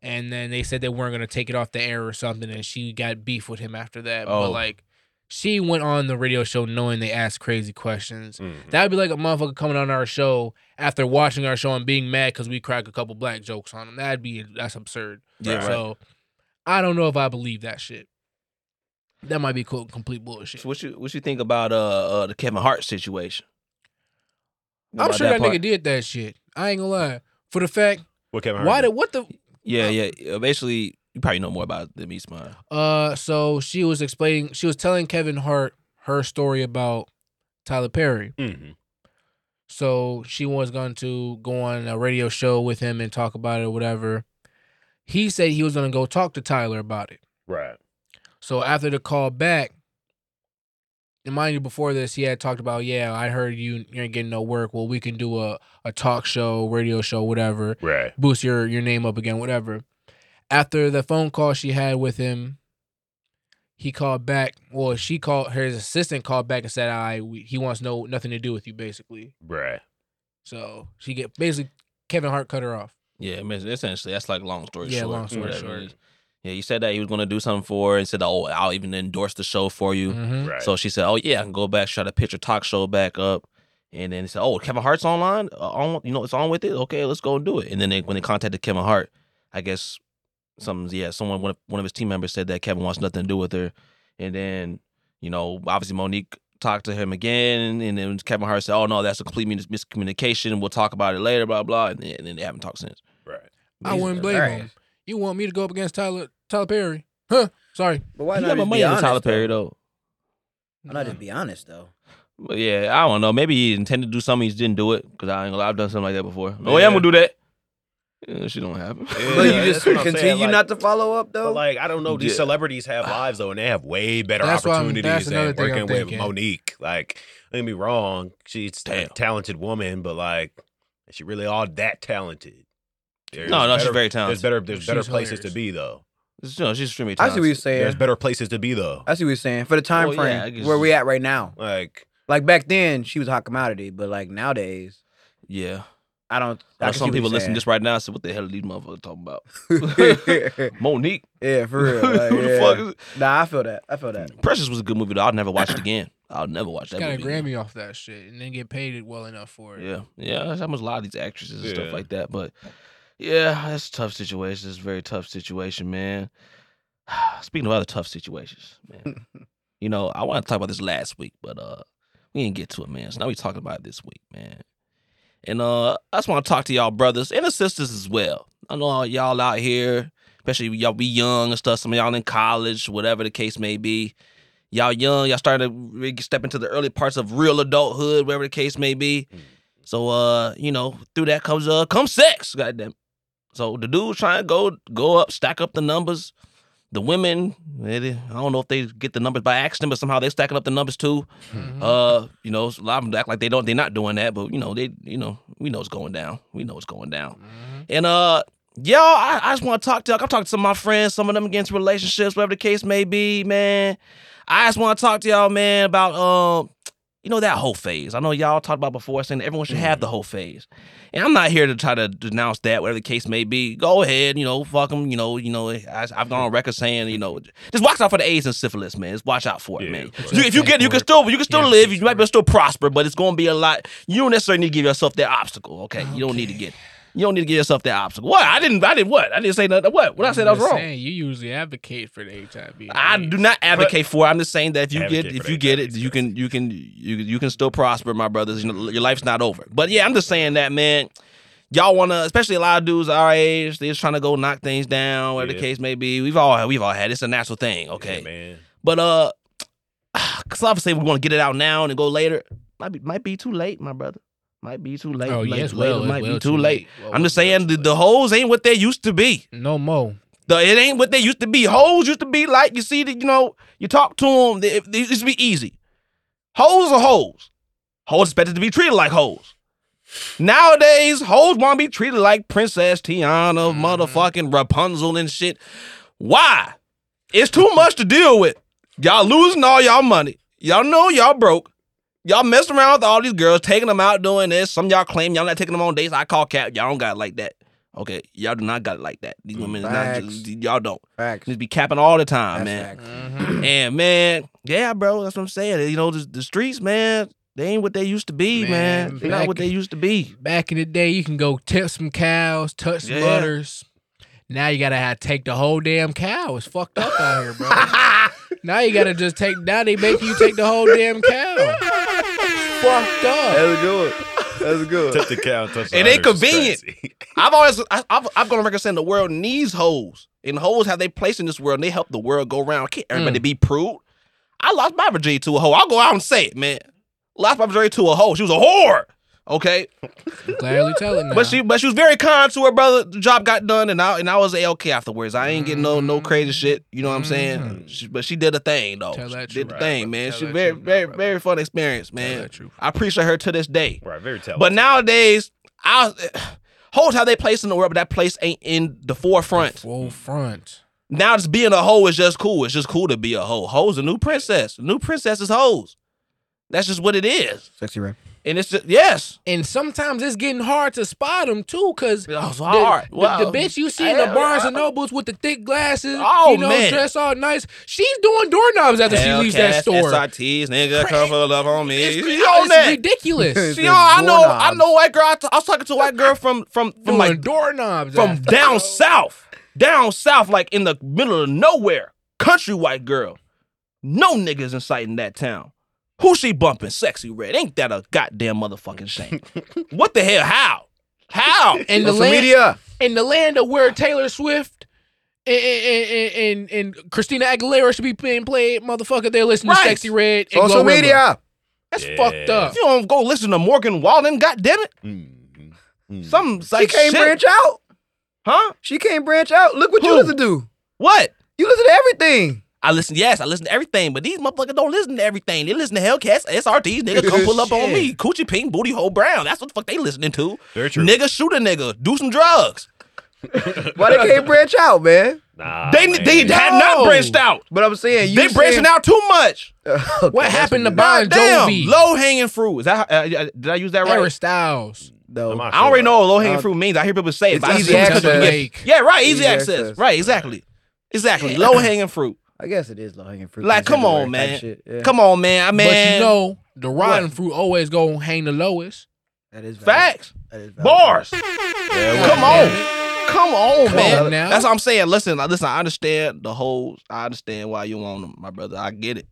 And then they said they weren't gonna take it off the air or something, and she got beef with him after that. Oh. But like, she went on the radio show knowing they asked crazy questions. Mm-hmm. That'd be like a motherfucker coming on our show after watching our show and being mad because we crack a couple black jokes on him. That'd be that's absurd. Yeah, right. So I don't know if I believe that shit. That might be cool, complete bullshit. So what you what you think about uh, uh the Kevin Hart situation? You know I'm sure that, part? nigga did that shit. I ain't gonna lie. For the fact, What Kevin why Hart did did? what the Yeah, yeah. yeah. Basically, you probably know more about it than me, Smile. Uh, so she was explaining, she was telling Kevin Hart her story about Tyler Perry. Mhm. So she was going to go on a radio show with him and talk about it or whatever. He said he was going to go talk to Tyler about it. Right. So after the call back, and mind you, before this, he had talked about, yeah, I heard you you ain't getting no work. Well, we can do a, a talk show, radio show, whatever Right. boost your your name up again, whatever. After the phone call she had with him, he called back. Well, she called her assistant called back and said, "I we, he wants no nothing to do with you, basically." Right. So she get basically Kevin Hart cut her off. Yeah, essentially, that's like long story Yeah, short. long story whatever it short. Is. Yeah, he said that he was going to do something for her and said, "Oh, I'll even endorse the show for you." Mhm. Right. So she said, "Oh yeah, I can go back, try to pitch a talk show back up." And then he said, "Oh, Kevin Hart's online. Uh, on, you know, it's on with it. Okay, let's go and do it." And then they, when they contacted Kevin Hart, I guess some yeah, someone one of, one of his team members said that Kevin wants nothing to do with her. And then you know, obviously Mo'Nique talked to him again, and then Kevin Hart said, "Oh no, that's a complete mis- miscommunication. We'll talk about it later." Blah blah. And then, and then they haven't talked since. right. I wouldn't blame Right. him. You want me to go up against Tyler Tyler Perry? Huh? Sorry. But why He not got more just money be than honest? Tyler Perry though? though. Why not just be honest though? But yeah, I don't know. Maybe he intended to do something, he just didn't do it. Because I ain't gonna lie, I've done something like that before. Oh yeah, I'm gonna do that. Yeah, shit don't happen. Yeah, But you just what saying, continue like- not to follow up though. Like, I don't know. These Yeah. celebrities have ah. lives though, and they have way better That's opportunities that's another than thing working with. Mo'Nique. Like, don't get me wrong, she's a talented woman, but like, is she really all that talented? There's no, no, she's better- very There's talented. better. There's better She's places to be though. You know, she's extremely I see what you're saying. There's better places to be though. I see what you're saying. For the time Well, frame yeah, I guess- where we at right now. Like, Like back then, she was a hot commodity, but like nowadays, Yeah. I don't. I I know can some see people what you're listening to this right now and say, "What the hell are these motherfuckers talking about?" saying. Mo'Nique. yeah, for real. Like, Who the yeah. fuck is? Nah, I feel that. I feel that. Precious was a good movie though. I'll never watch it again. I'll never watch that Got a movie. again. Grammy off that shit and then get paid it well enough for it. Yeah, yeah. That's how much a lot of these actresses and Yeah. stuff like that. But yeah, it's a tough situation. It's a very tough situation, man. Speaking of other tough situations, man. you know, I want to talk about this last week, but uh, we didn't get to it, man. So now we talking about it this week, man. And uh, I just want to talk to y'all brothers and the sisters as well. I know all y'all out here, especially y'all be young and stuff. Some of y'all in college, whatever the case may be. Y'all young, y'all starting to really step into the early parts of real adulthood, whatever the case may be. So uh, you know, through that comes uh comes sex, goddamn. So the dudes trying to go go up, stack up the numbers. The women, they- I don't know if they get the numbers by accident, but somehow they're stacking up the numbers too. Mhm. Uh, you know, a lot of them act like they don't, they're not doing that, but you know, they, you know, we know it's going down. We know it's going down. Mhm. And uh, y'all, I, I just want to talk to y'all. I'm talking to some of my friends, some of them against relationships, whatever the case may be, man. I just want to talk to y'all, man, about um, you know, that whole phase. I know y'all talked about before saying everyone should have mm-hmm. the whole phase. And I'm not here to try to denounce that, whatever the case may be. Go ahead, you know, fuck them, you know, you know. Eh, I, I've gone on record saying, you know, just watch out for the AIDS and syphilis, man. Just watch out for it, Yeah, man. You- if you get, you can still, you can still Yeah, live. You might be still prosper, but it's going to be a lot. You don't necessarily need to give yourself that obstacle. Okay, you don't need to Okay. get. You don't need to give yourself that obstacle. What? I didn't. I didn't. What? I didn't say nothing. What? What I said? I was wrong. saying, you usually advocate for the HIV. I do not advocate for it. I'm just saying that if you get if you that, get it, you can you can you you can still prosper, my brothers. You know, your life's not over. But yeah, I'm just saying that, man. Y'all want to, especially a lot of dudes our age, they're just trying to go knock things down, whatever the case may be. We've all we've all had. It's a natural thing, okay. Yeah, man. But uh, cause obviously we want to get it out now and go later. Might be might be too late, my brother. Might be too late. Oh Late- yes, later well, might well be too late. Well, I'm just well, saying the, too the late. hoes ain't what they used to be. no more. The, it ain't what they used to be. Hoes used to be like you see that you know you talk to them. They, they used to be easy. Hoes are hoes. Hoes expected to be treated like hoes. Nowadays, hoes want to be treated like Princess Tiana, Mhm. motherfucking Rapunzel and shit. Why? It's too much to deal with. Y'all losing all y'all money. Y'all know y'all broke. Y'all messing around with all these girls, taking them out doing this. Some of y'all claim y'all not taking them on dates. I call cap. Y'all don't got it like that. Okay, y'all do not got it like that. These women, is not Facts. just, y'all don't. Facts. Just be capping all the time, That's man. facts. Mhm. And man, yeah, bro, that's what I'm saying. You know, the, the streets, man, they ain't what they used to be, man. Man, They're not back- what they used to be. Back in the day, you can go tip some cows, touch some Yeah. butters. Now you gotta have take the whole damn cow. It's fucked up out here, bro. now you gotta just take. Now they make you take the whole damn cow. Fucked up. That's good. That's good. Touch the cow, touch the It ain't convenient. I've always, I, I've, I've gone on record saying the world needs hoes. And hoes have they place in this world and they help the world go around. Can't everybody mm. be prude. I lost my virginity to a hoe. I'll go out and say it, man. Lost my virginity to a hoe. She was a whore. Okay. Gladly tell it now. But she but she was very kind to her brother. The job got done and I and I was a okay afterwards. I ain't getting no no crazy shit. You know what I'm saying? Mhm. She, but she did a thing though. Tell that she did truth. the thing, man. tell She that very truth, very brother. very fun experience, Tell man. that truth. I appreciate her to this day. Right, very talented. But nowadays, I hoes how they place in the world, but that place ain't in the forefront. Full front. Now just being a hoe is just cool. It's just cool to be a hoe. Hoes a new princess. New princess is hoes. That's just what it is. Sexy Ray. And it's just yes. And sometimes it's getting hard to spot them too, cause Oh, it's the, hard. the- Wow. the bitch you see in the Hell, Barnes and wow. Nobles with the thick glasses, Oh, you know, man. dressed all nice. She's doing doorknobs after she leaves that Hellcats, store. SRTs, nigga, come pull up on me. It's, She it's on that. ridiculous. She on, I know, I know, white girl. I, t- I was talking to a white girl from from from doing like doorknobs from after. down oh. south, down south, like in the middle of nowhere, country white girl. No niggas in sight in that town. Who she bumping? Sexy red. Ain't that a goddamn motherfucking shame? what the hell? How? How? And the Social land, media. in the land of where Taylor Swift and, and, and, and Christina Aguilera should be being played, motherfucker, they're listening Right. to Sexy Red and Social GloRilla. media. That's Yeah. fucked up. You don't go listen to Morgan Wallen, goddamn it, Mhm. Mhm. some She can't shit. branch out. huh? She can't branch out. Look what you listen to. What? You listen to everything. I listen, yes, I listen to everything, but these motherfuckers don't listen to everything. They listen to Hellcats, SRTs, nigga, come pull up on me. Coochie Pink, Booty Hole Brown. That's what the fuck they listening to. Very true. Nigga, shoot a nigga, do some drugs. Why they can't branch out, man? Nah, They man. they had not branched out. But I'm saying you They branching out too much. out. What happened to God Bon Jovi? low hanging fruit. Is that uh, uh, did I use that right? Harry Styles. Though I'm not I already know what low hanging Uh, fruit means. I hear people say it. it's easy access. Yeah, right. Easy, Easy access. access. Right. Exactly. Exactly. Low hanging fruit. I guess it is low hanging fruit. Like, come on, man. yeah. Come on, man. I mean, But you know, the rotten fruit always go hang the lowest. That is valid. facts, That is valid. bars. Yeah, Come Damn on. Come on, Come man. on now. That's what I'm saying. Listen, listen. I understand the whole. I understand why you want them, my brother. I get it.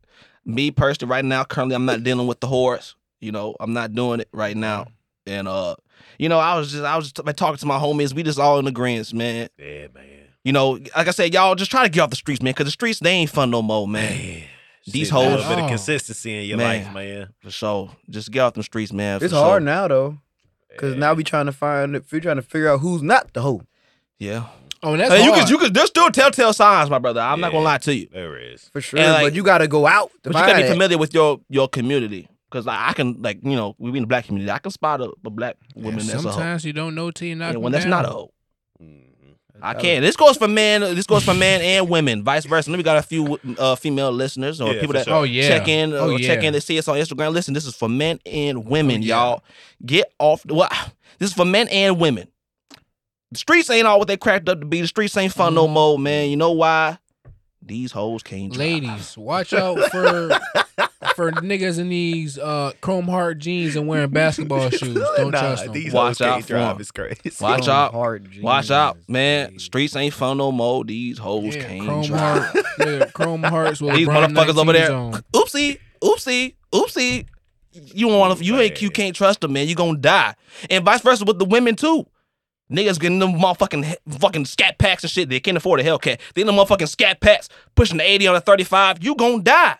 Me personally, right now, currently, I'm not dealing with the horse. You know, I'm not doing it right now. And uh, you know, I was just, I was just talking to my homies. We just all in agreement, man. Yeah, man. You know, like I said, y'all just try to get off the streets, man, because the streets they ain't fun no more, man. Man. These Shit, a little bit of consistency in your Man. life, man. For sure, just get off them streets, man. It's for hard sure. now though, because Yeah. now we trying to find. If we trying to figure out who's not the hoe. Yeah. Oh, and that's Hey, you can could, you could. There's still telltale signs, my brother. I'm not gonna lie to you. There is. For sure, And, like- but you got to go out to But you find gotta be it. familiar with your your community. Cause like I can like you know we be in the black community. I can spot a, a black woman Yeah, that's a hoe. sometimes you don't know till you knock And them when that's not a hoe. Mhm. I can. This goes for men. This goes for men and women, vice versa. And we got a few uh, female listeners or Yeah, people that sure. Oh yeah. check in Oh or yeah. check in to see us on Instagram. Listen, this is for men and women, Oh, yeah. y'all. Get off. Well, this is for men and women. The streets ain't all what they cracked up to be. The streets ain't fun no Mhm. more, man. You know why? These hoes can't drive. Ladies, watch out for for niggas in these uh, chrome heart jeans and wearing basketball shoes. Don't Nah, trust them. These Watch out for drive. 'em. It's crazy. Watch Chrome out. heart Watch out, man. baby. Streets ain't fun no more. These hoes Yeah, can't chrome drive. heart, nigga, chrome hearts with These motherfuckers over there. on. Oopsie, oopsie, oopsie. You want to. You ain't. You can't trust them, man. You gonna die. And vice versa with the women too. Niggas getting them motherfucking fucking scat packs and shit. They can't afford a Hellcat. They in the motherfucking scat packs pushing the 80 on a 35. You gonna die.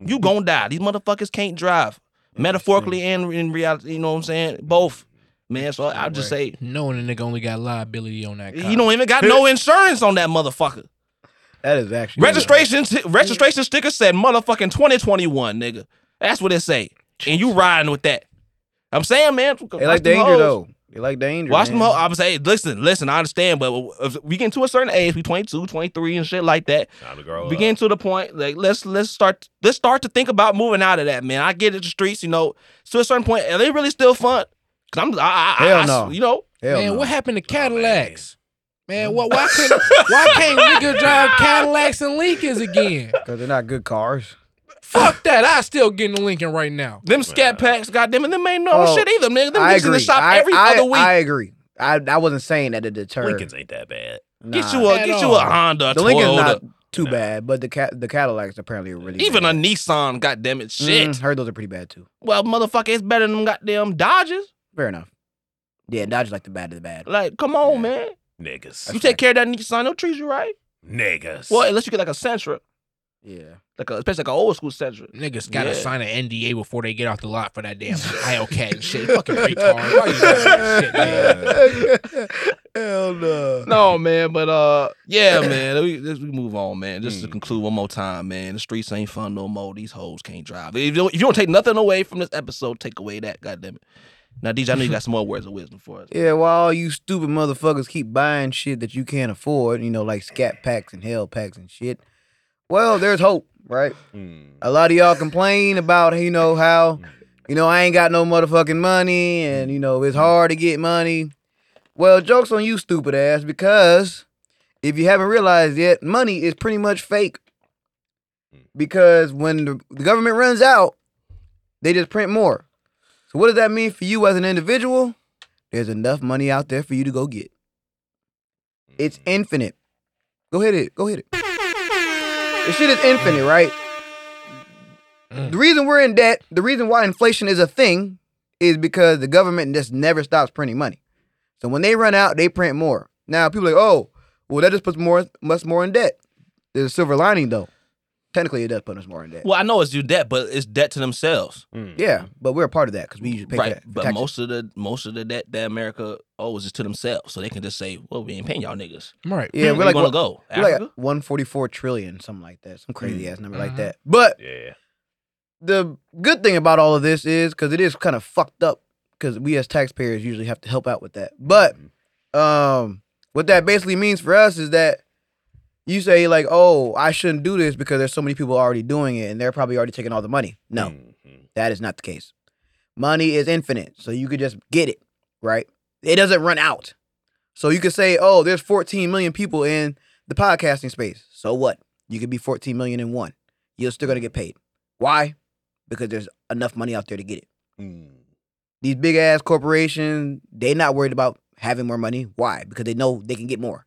You gonna die. These motherfuckers can't drive. Metaphorically and in reality, you know what I'm saying? Both. Man, so I'll just say Knowing a nigga only got liability on that. Car. you don't even got no insurance on that motherfucker. That is actually Registration t- registration sticker said motherfucking 2021, nigga. That's what it say. And you riding with that. I'm saying, man. They like danger hoes. though. They like danger. Watch them man. hoes. I'm say, listen, listen, I understand, but if we get to a certain age, we 22, 23 and shit like that. Time to grow We up. getting to the point, like let's let's start let's start to think about moving out of that, man. I get it, the streets, you know, to a certain point, are they really still fun? Cause I'm, I, I, I- Hell I- no. you know, Hell man, no. what happened to Cadillacs? Man, what? Why couldn't? why can't niggas drive Cadillacs and Lincolns again? Because they're not good cars. Fuck that! I still get in a Lincoln right now. them scat packs, goddamn it, them ain't no Oh, shit either, nigga. Them I niggas in agree. the shop I, every I, other week. I agree. I, I wasn't saying that to deter. Lincolns ain't that bad. get you a At get you all. a Honda, a the Lincoln's Toyota. not too Nah. bad, but the cat the Cadillacs apparently are really Even a bad. Nissan, goddamn it, shit. Mm, heard those are pretty bad too. Well, motherfucker, it's better than them goddamn Dodges. Fair enough. Yeah, Dodge like the bad of the bad. Like, come on, Yeah. man. Niggas. You take care of that Nissan, they'll treat you right. Niggas. Well, unless you get like a Sentra, Yeah. like a, especially like an old school Sentra. Niggas gotta Yeah. sign an NDA before they get off the lot for that damn Hellcat and shit. Fucking retard. Why you doing that shit. Hell no. No, man, but uh, yeah, man. We, let's we move on, man. Just to Mm. conclude one more time, man. The streets ain't fun no more. These hoes can't drive. If you don't, if you don't take nothing away from this episode, take away that. goddamn it. Now, DJ, I know you got some more words of wisdom for us. Yeah, while all you stupid motherfuckers keep buying shit that you can't afford, you know, like scat packs and hell packs and shit. Well, there's hope, right? Mm. A lot of y'all complain about, you know, how, you know, I ain't got no motherfucking money and, you know, it's hard to get money. Well, joke's on you, stupid ass, because if you haven't realized yet, money is pretty much fake. Because when the, the government runs out, they just print more. So what does that mean for you as an individual? There's enough money out there for you to go get. It's infinite. Go hit it. Go hit it. The shit is infinite, right? Mm. The reason we're in debt, the reason why inflation is a thing, is because the government just never stops printing money. So when they run out, they print more. Now people are like, oh, well, that just puts more much more in debt. There's a silver lining though. Technically, it does put us more in debt. Well, I know it's due debt, but it's debt to themselves, Mm. Yeah, but we're a part of that because we usually pay right? that. But most of the most of the debt that America owes is to themselves, so they can just say, "Well, we ain't paying y'all niggas." Right. yeah, Where we're you like gonna what- go? we're like 144 trillion, something like that, some crazy ass number like Mhm. that. But Yeah. the good thing about all of this is because it is kind of fucked up because we as taxpayers usually have to help out with that. But um, what that basically means for us is that you say like, "Oh, I shouldn't do this because there's so many people already doing it, and they're probably already taking all the money." No, Mhm. that is not the case. Money is infinite, so you could just get it, right? It doesn't run out. So you could say, "Oh, there's 14 million people in the podcasting space." So what? You could be 14 million in one. You're still gonna get paid. Why? Because there's enough money out there to get it. Mm. These big ass corporations, they're not worried about having more money. Why? Because they know they can get more.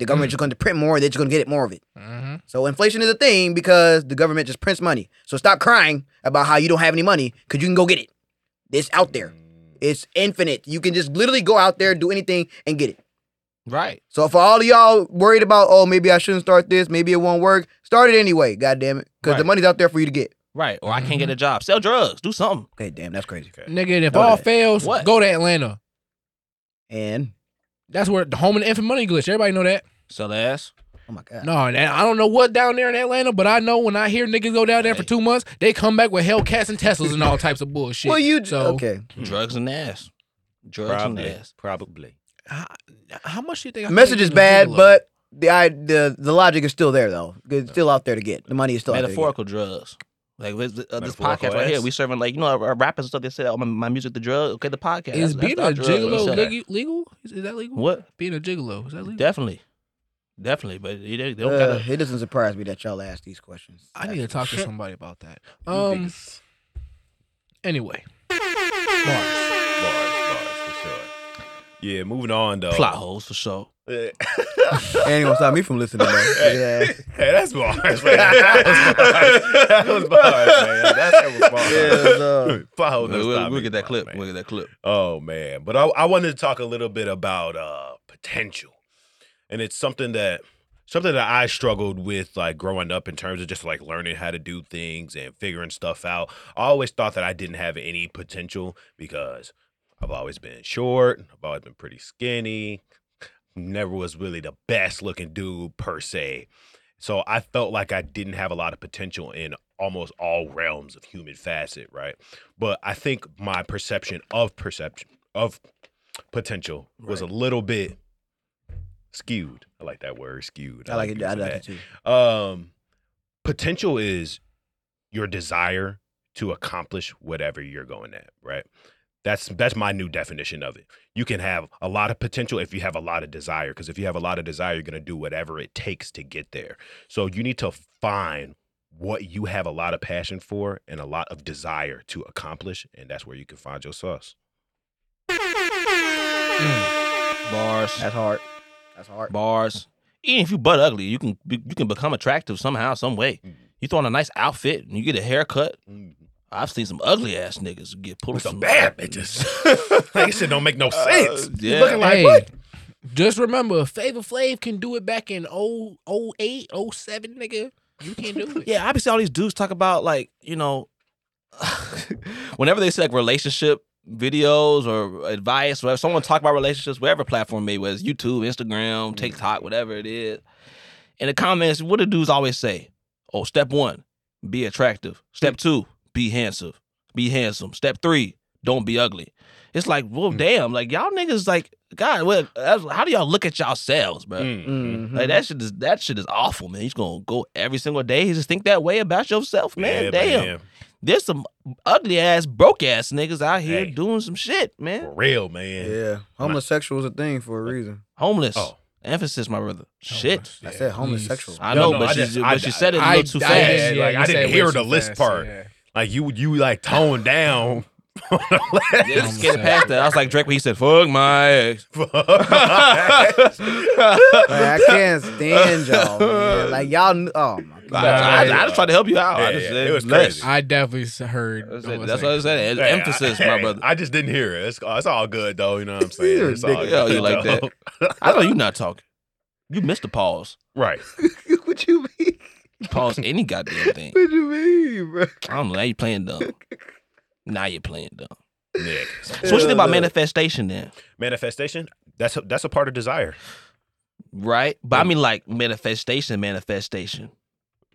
The government just going to print more. They're just going to get it more of it. Mm-hmm. So inflation is a thing because the government just prints money. So stop crying about how you don't have any money because you can go get it. It's out there. It's infinite. You can just literally go out there, do anything, and get it. Right. So for all of y'all worried about, oh, maybe I shouldn't start this, maybe it won't work, start it anyway. God damn it, because the money's out there for you to get. Right. Or I can't get a job. Sell drugs. Do something. Okay, damn, that's crazy. Okay. Nigga, if all that. fails, What? go to Atlanta. And That's where the home and the infant money glitch. Everybody know that. Sell ass. oh my god, No, and I don't know what down there in Atlanta, but I know when I hear niggas go down there for two months, they come back with Hellcats and Teslas and all types of bullshit. well you so okay? Drugs and ass. Drugs Probably. and ass. Probably. how, how much do you think? I The message paid is bad, Gigolo? but the I, the the logic is still there though. It's still out there to get. The money is still out there. Metaphorical drugs. Like this, uh, this Metaphorical podcast right here, we serving like you know our rappers and stuff. They say, "Oh, my, my music, the drug." Okay, the podcast. is that's- being that's a our gigolo legal? legal? Is, is that legal? What? Being a gigolo is that legal? Definitely, definitely. But they, they don't Uh, gotta. it doesn't surprise me that y'all ask these questions. I need to talk to somebody about that. Um. niggas- Anyway, bars, bars, for sure. Yeah, moving on though. Plot holes for sure. Yeah. ain't gonna stop me from listening. Though. Hey, Yeah. hey, that's bars, man. That was bars, That was bars, man. That's that was bars. Yeah, no. Plot hole We'll, we'll, we'll get that bars, clip. man. We'll get that clip. Oh man, but I, I wanted to talk a little bit about uh potential, and it's something that something that I struggled with like growing up in terms of just like learning how to do things and figuring stuff out. I always thought that I didn't have any potential because I've always been short. I've always been pretty skinny. Never was really the best looking dude per se. So I felt like I didn't have a lot of potential in almost all realms of human facet, right? But I think my perception of perception of potential was a little bit skewed. I like that word, skewed. I like it. I like that. it too. Um, potential is your desire to accomplish whatever you're going at, right? That's that's my new definition of it. You can have a lot of potential if you have a lot of desire, because if you have a lot of desire, you're gonna do whatever it takes to get there. So you need to find what you have a lot of passion for and a lot of desire to accomplish, and that's where you can find your sauce. Bars. That's hard. That's hard. bars. Even if you butt ugly, you can be, you can become attractive somehow, some way. Mhm. You throw on a nice outfit and you get a haircut. Mm. I've seen some ugly ass niggas get pulled With some some bad bitches. like this shit don't make no sense. Uh, yeah. Looking like hey, what? just remember, Flavor Flav can do it back in 0, 08, 07, nigga. You can't do it. Yeah, I be seeing all these dudes talk about like, you know, whenever they say like relationship videos or advice, or if someone talk about relationships, whatever platform it was, YouTube, Instagram, TikTok, whatever it is. In the comments, what do dudes always say? Oh, step one, be attractive. Step two, be handsome. Be handsome. Step three, don't be ugly. It's like, well, Mm. damn, like y'all niggas, like, God, well, how do y'all look at yourselves, bro? Mm. Mhm. Like that shit is that shit is awful, man. You're gonna go every single day. He just think that way about yourself, man. Yeah, Damn. man. There's some ugly ass, broke ass niggas out here Hey. doing some shit, man. For real, man. Yeah, homosexual is a thing for a uh, reason. Homeless. Oh. Emphasis, my brother. Shit. I said homosexual. I know, no, but I she just- but I- she said it a I- little too I fast. didn't- like, I didn't hear the list fast, part. yeah. Like you, you like toned down. Yeah, just get it past that. I was like Drake when he said, "Fuck my ex." Like, I can't stand y'all. Man. Like y'all. Oh my I, god. I, I just tried to help you out. I just yeah, said it was less. crazy. I definitely heard. That's it. That's what I said. It's Hey, emphasis, I, my brother. I just didn't hear it. It's, it's all good though. You know what I'm saying? You're It's all good, Yeah, you like that. I know you're not talking. You missed the pause. right? what you mean? Pause any goddamn thing. What you mean, bro? I don't know. Now you playing dumb. Now you're playing dumb. Nick. So what you think about manifestation then? Manifestation. That's a, that's a part of desire. Right? But I mean like manifestation, manifestation.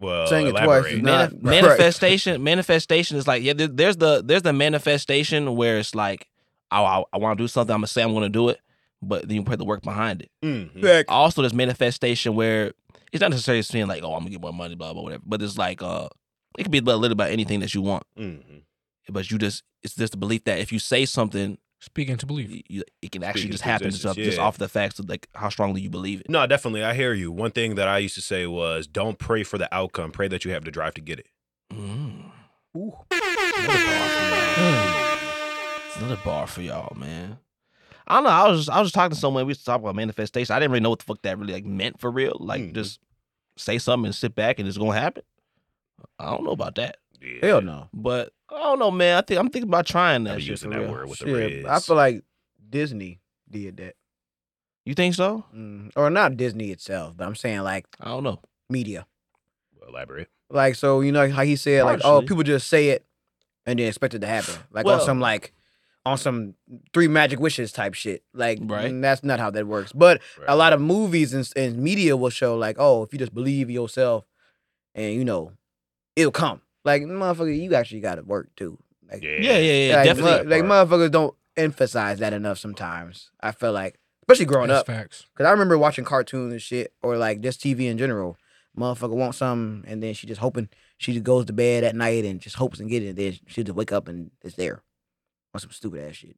Well, Saying it twice elaborate. is Manif- not right. manifestation, manifestation is like yeah. there- There's the there's the manifestation where it's like I I, I want to do something. I'm gonna say I'm gonna do it, but then you put the work behind it. Mhm. Fact. Also, there's manifestation where it's not necessarily saying like, oh, I'm gonna get more money, blah blah whatever. But it's like, uh, it could be about a little about anything that you want. Mhm. But you just, it's just the belief that if you say something, Speaking to believe. you, you, it can actually Speaking just happen existence, just, just off the facts of like how strongly you believe it. No, definitely. I hear you. One thing that I used to say was don't pray for the outcome. Pray that you have the drive to get it. Mm. Ooh. Another bar for y'all. Another bar for y'all, man. I don't know. I was just, I was just talking to someone. We used to talk about manifestation. I didn't really know what the fuck that really like meant for real. Like Mhm. just say something and sit back and it's gonna happen. I don't know about that, Yeah. Hell no. but I don't know, man. I think I'm thinking about trying I that shit using for that real. word with the Reds. I feel like Disney did that. You think so? Mm, or not Disney itself, but I'm saying like I don't know. media. Elaborate. Like so, you know how he said like, oh, people just say it and then expect it to happen. Like Well- on some like on some three magic wishes type shit. Like Right. mm, that's not how that works. But Right. a lot of movies and, and media will show like, oh, if you just believe yourself and you know, it'll come. Like motherfucker, you actually gotta work too. Like Yeah. Yeah, yeah, yeah. like, definitely. mu- like motherfuckers don't emphasize that enough sometimes. I feel like, especially growing That's up, facts. because I remember watching cartoons and shit, or like just TV in general. Motherfucker wants something, and then she just hoping she just goes to bed at night and just hopes and get it. And then she just wake up and it's there, or some stupid ass shit.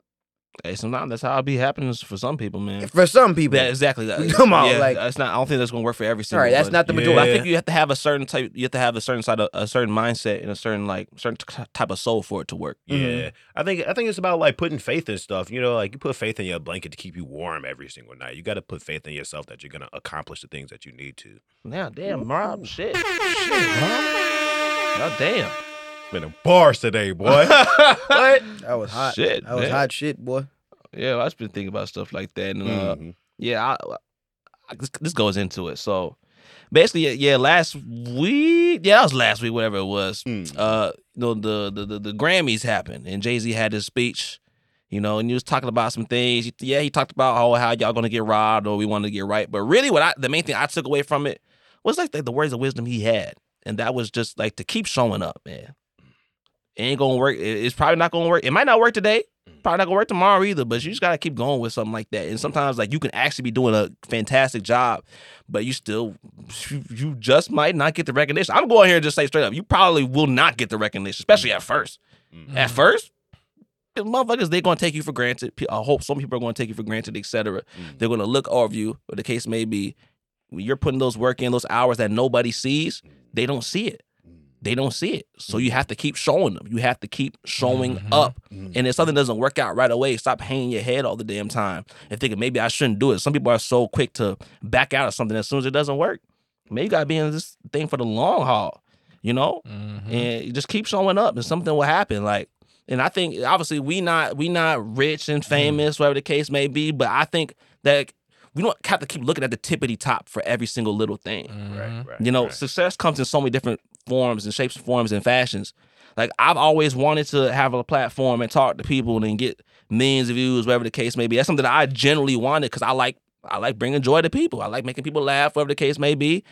Hey, sometimes that's how it be happening for some people, man. For some people, Yeah, exactly. Come on, yeah, like- that's not. I don't think that's gonna work for every single. All right, that's not the Yeah. majority. But I think you have to have a certain type. You have to have a certain side of a certain mindset and a certain like certain t- type of soul for it to work. Yeah, Mhm. I think I think it's about like putting faith in stuff. You know, like you put faith in your blanket to keep you warm every single night. You got to put faith in yourself that you're gonna accomplish the things that you need to. Now, damn, Rob, shit, shit, Rob. God damn. Been in bars today, boy. what? That was hot. Shit, that was man. hot shit, boy. Yeah, well, I've just been thinking about stuff like that, and uh, Mhm. yeah, I, I, this, this goes into it. So basically, yeah, yeah, last week, yeah, that was last week, whatever it was. Mm. Uh, you know, the the the, the Grammys happened, and Jay Z had his speech. You know, and he was talking about some things. Yeah, he talked about how how y'all gonna get robbed or we want to get right. But really, what I the main thing I took away from it was like the, the words of wisdom he had, and that was just like to keep showing up, man. It ain't gonna work. It's probably not gonna work. It might not work today. Probably not gonna work tomorrow either. But you just gotta keep going with something like that. And sometimes like you can actually be doing a fantastic job, but you still you, just might not get the recognition. I'm going here and just say straight up, you probably will not get the recognition, especially at first. Mhm. At first, motherfuckers they're gonna take you for granted. I hope some people are gonna take you for granted, etc. Mhm. They're gonna look over you, or the case may be. When you're putting those work in, those hours that nobody sees, they don't see it. They don't see it. So you have to keep showing them. You have to keep showing Mhm. up. Mhm. And if something doesn't work out right away, stop hanging your head all the damn time and thinking maybe I shouldn't do it. Some people are so quick to back out of something as soon as it doesn't work. Maybe you gotta be in this thing for the long haul, you know? Mhm. And you just keep showing up and something will happen. Like and I think obviously we not we not rich and famous, whatever the case may be, but I think that we don't have to keep looking at the tippity top for every single little thing. Mhm. Right, right. You know, right. success comes in so many different forms and shapes, and forms, and fashions. Like I've always wanted to have a platform and talk to people and get millions of views, whatever the case may be. That's something that I generally wanted because I like I like bringing joy to people. I like making people laugh, whatever the case may be.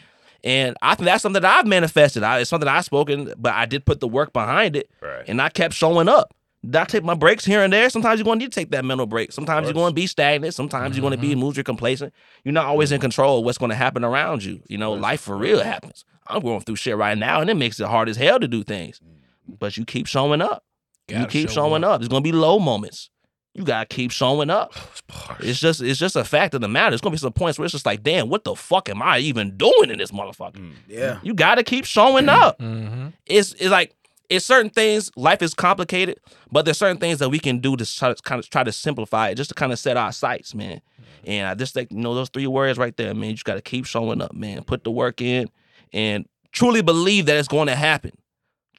And I think that's something that I've manifested. I, it's something I've spoken, but I did put the work behind it, right. and I kept showing up. I take my breaks here and there? Sometimes you're going to need to take that mental break. Sometimes you're going to be stagnant. Sometimes you're going to be mm-hmm. mood, you're complacent. You're not always in control of what's going to happen around you. You know, life for real happens. I'm going through shit right now, and it makes it hard as hell to do things. But you keep showing up. you Gotta keep show showing up. There's going to be low moments. You gotta keep showing up. Those bars. It's just it's just a fact of the matter. There's gonna be some points where it's just like, damn, what the fuck am I even doing in this motherfucker? Mm. Yeah. You gotta keep showing up. Mhm. It's it's like it's certain things. Life is complicated, but there's certain things that we can do to try to kind of try to simplify it, just to kind of set our sights, man. And I just think you know those three words right there, man. You just gotta keep showing up, man. Put the work in, and truly believe that it's going to happen.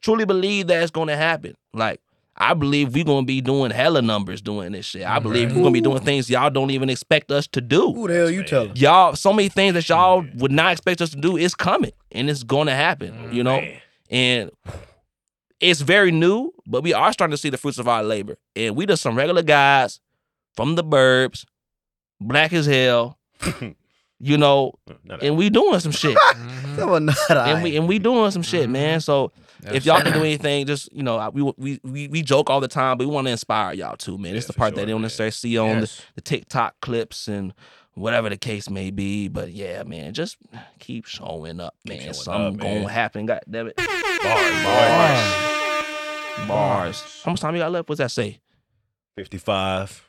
Truly believe that it's going to happen. Like I believe we're gonna be doing hella numbers doing this shit. I believe Right. we're gonna be doing things y'all don't even expect us to do Who the hell you Man. telling? y'all so many things that y'all would not expect us to do is coming and it's going to happen you know and it's very new but we are starting to see the fruits of our labor and we just some regular guys from the burbs black as hell you know Not and we doing some shit Mhm. That not and we and we doing some shit man so if y'all can do anything just you know we we we, we joke all the time but we want to inspire y'all too man it's the for part that they don't man. necessarily see on the, Yes. the TikTok clips and whatever the case may be. But yeah, man, just keep showing up, man. showing Something up, gonna man. happen. God damn it. Bars, Bars. Bars. How much time you got left? What's that say? 55.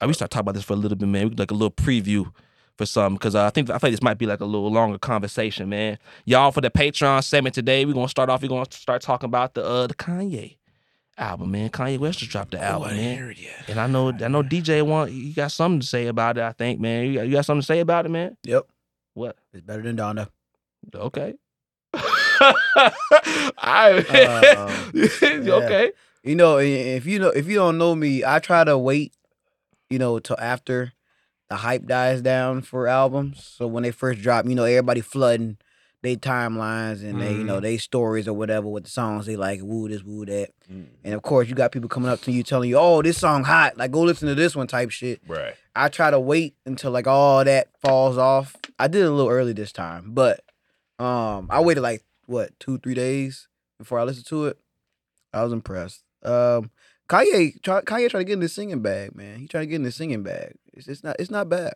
Uh, we start talking about this for a little bit, man. We like a little preview for some because uh, I think I think this might be like a little longer conversation, man. Y'all for the Patreon segment today, we're gonna start off. We're gonna start talking about the uh the Kanye album, man. Kanye West just dropped the album, man. it yet. And I know I know DJ want you got something to say about it. I think, man. You got, you got something to say about it, man. Yep, What? it's better than Donda. Okay. I Um, yeah. okay. You know, if you know if you don't know me, I try to wait, you know, till after the hype dies down for albums. So when they first drop, you know, everybody flooding they timelines and they, you know, they stories or whatever with the songs they like, woo this, woo that. And of course, you got people coming up to you telling you, "Oh, this song hot. Like, go listen to this one." Type shit. Right. I try to wait until like all that falls off. I did it a little early this time, but um, I waited like what two, three days before I listened to it. I was impressed. Um, Kanye, try, Kanye trying to get in the singing bag, man. He trying to get in the singing bag. It's, it's not, it's not bad.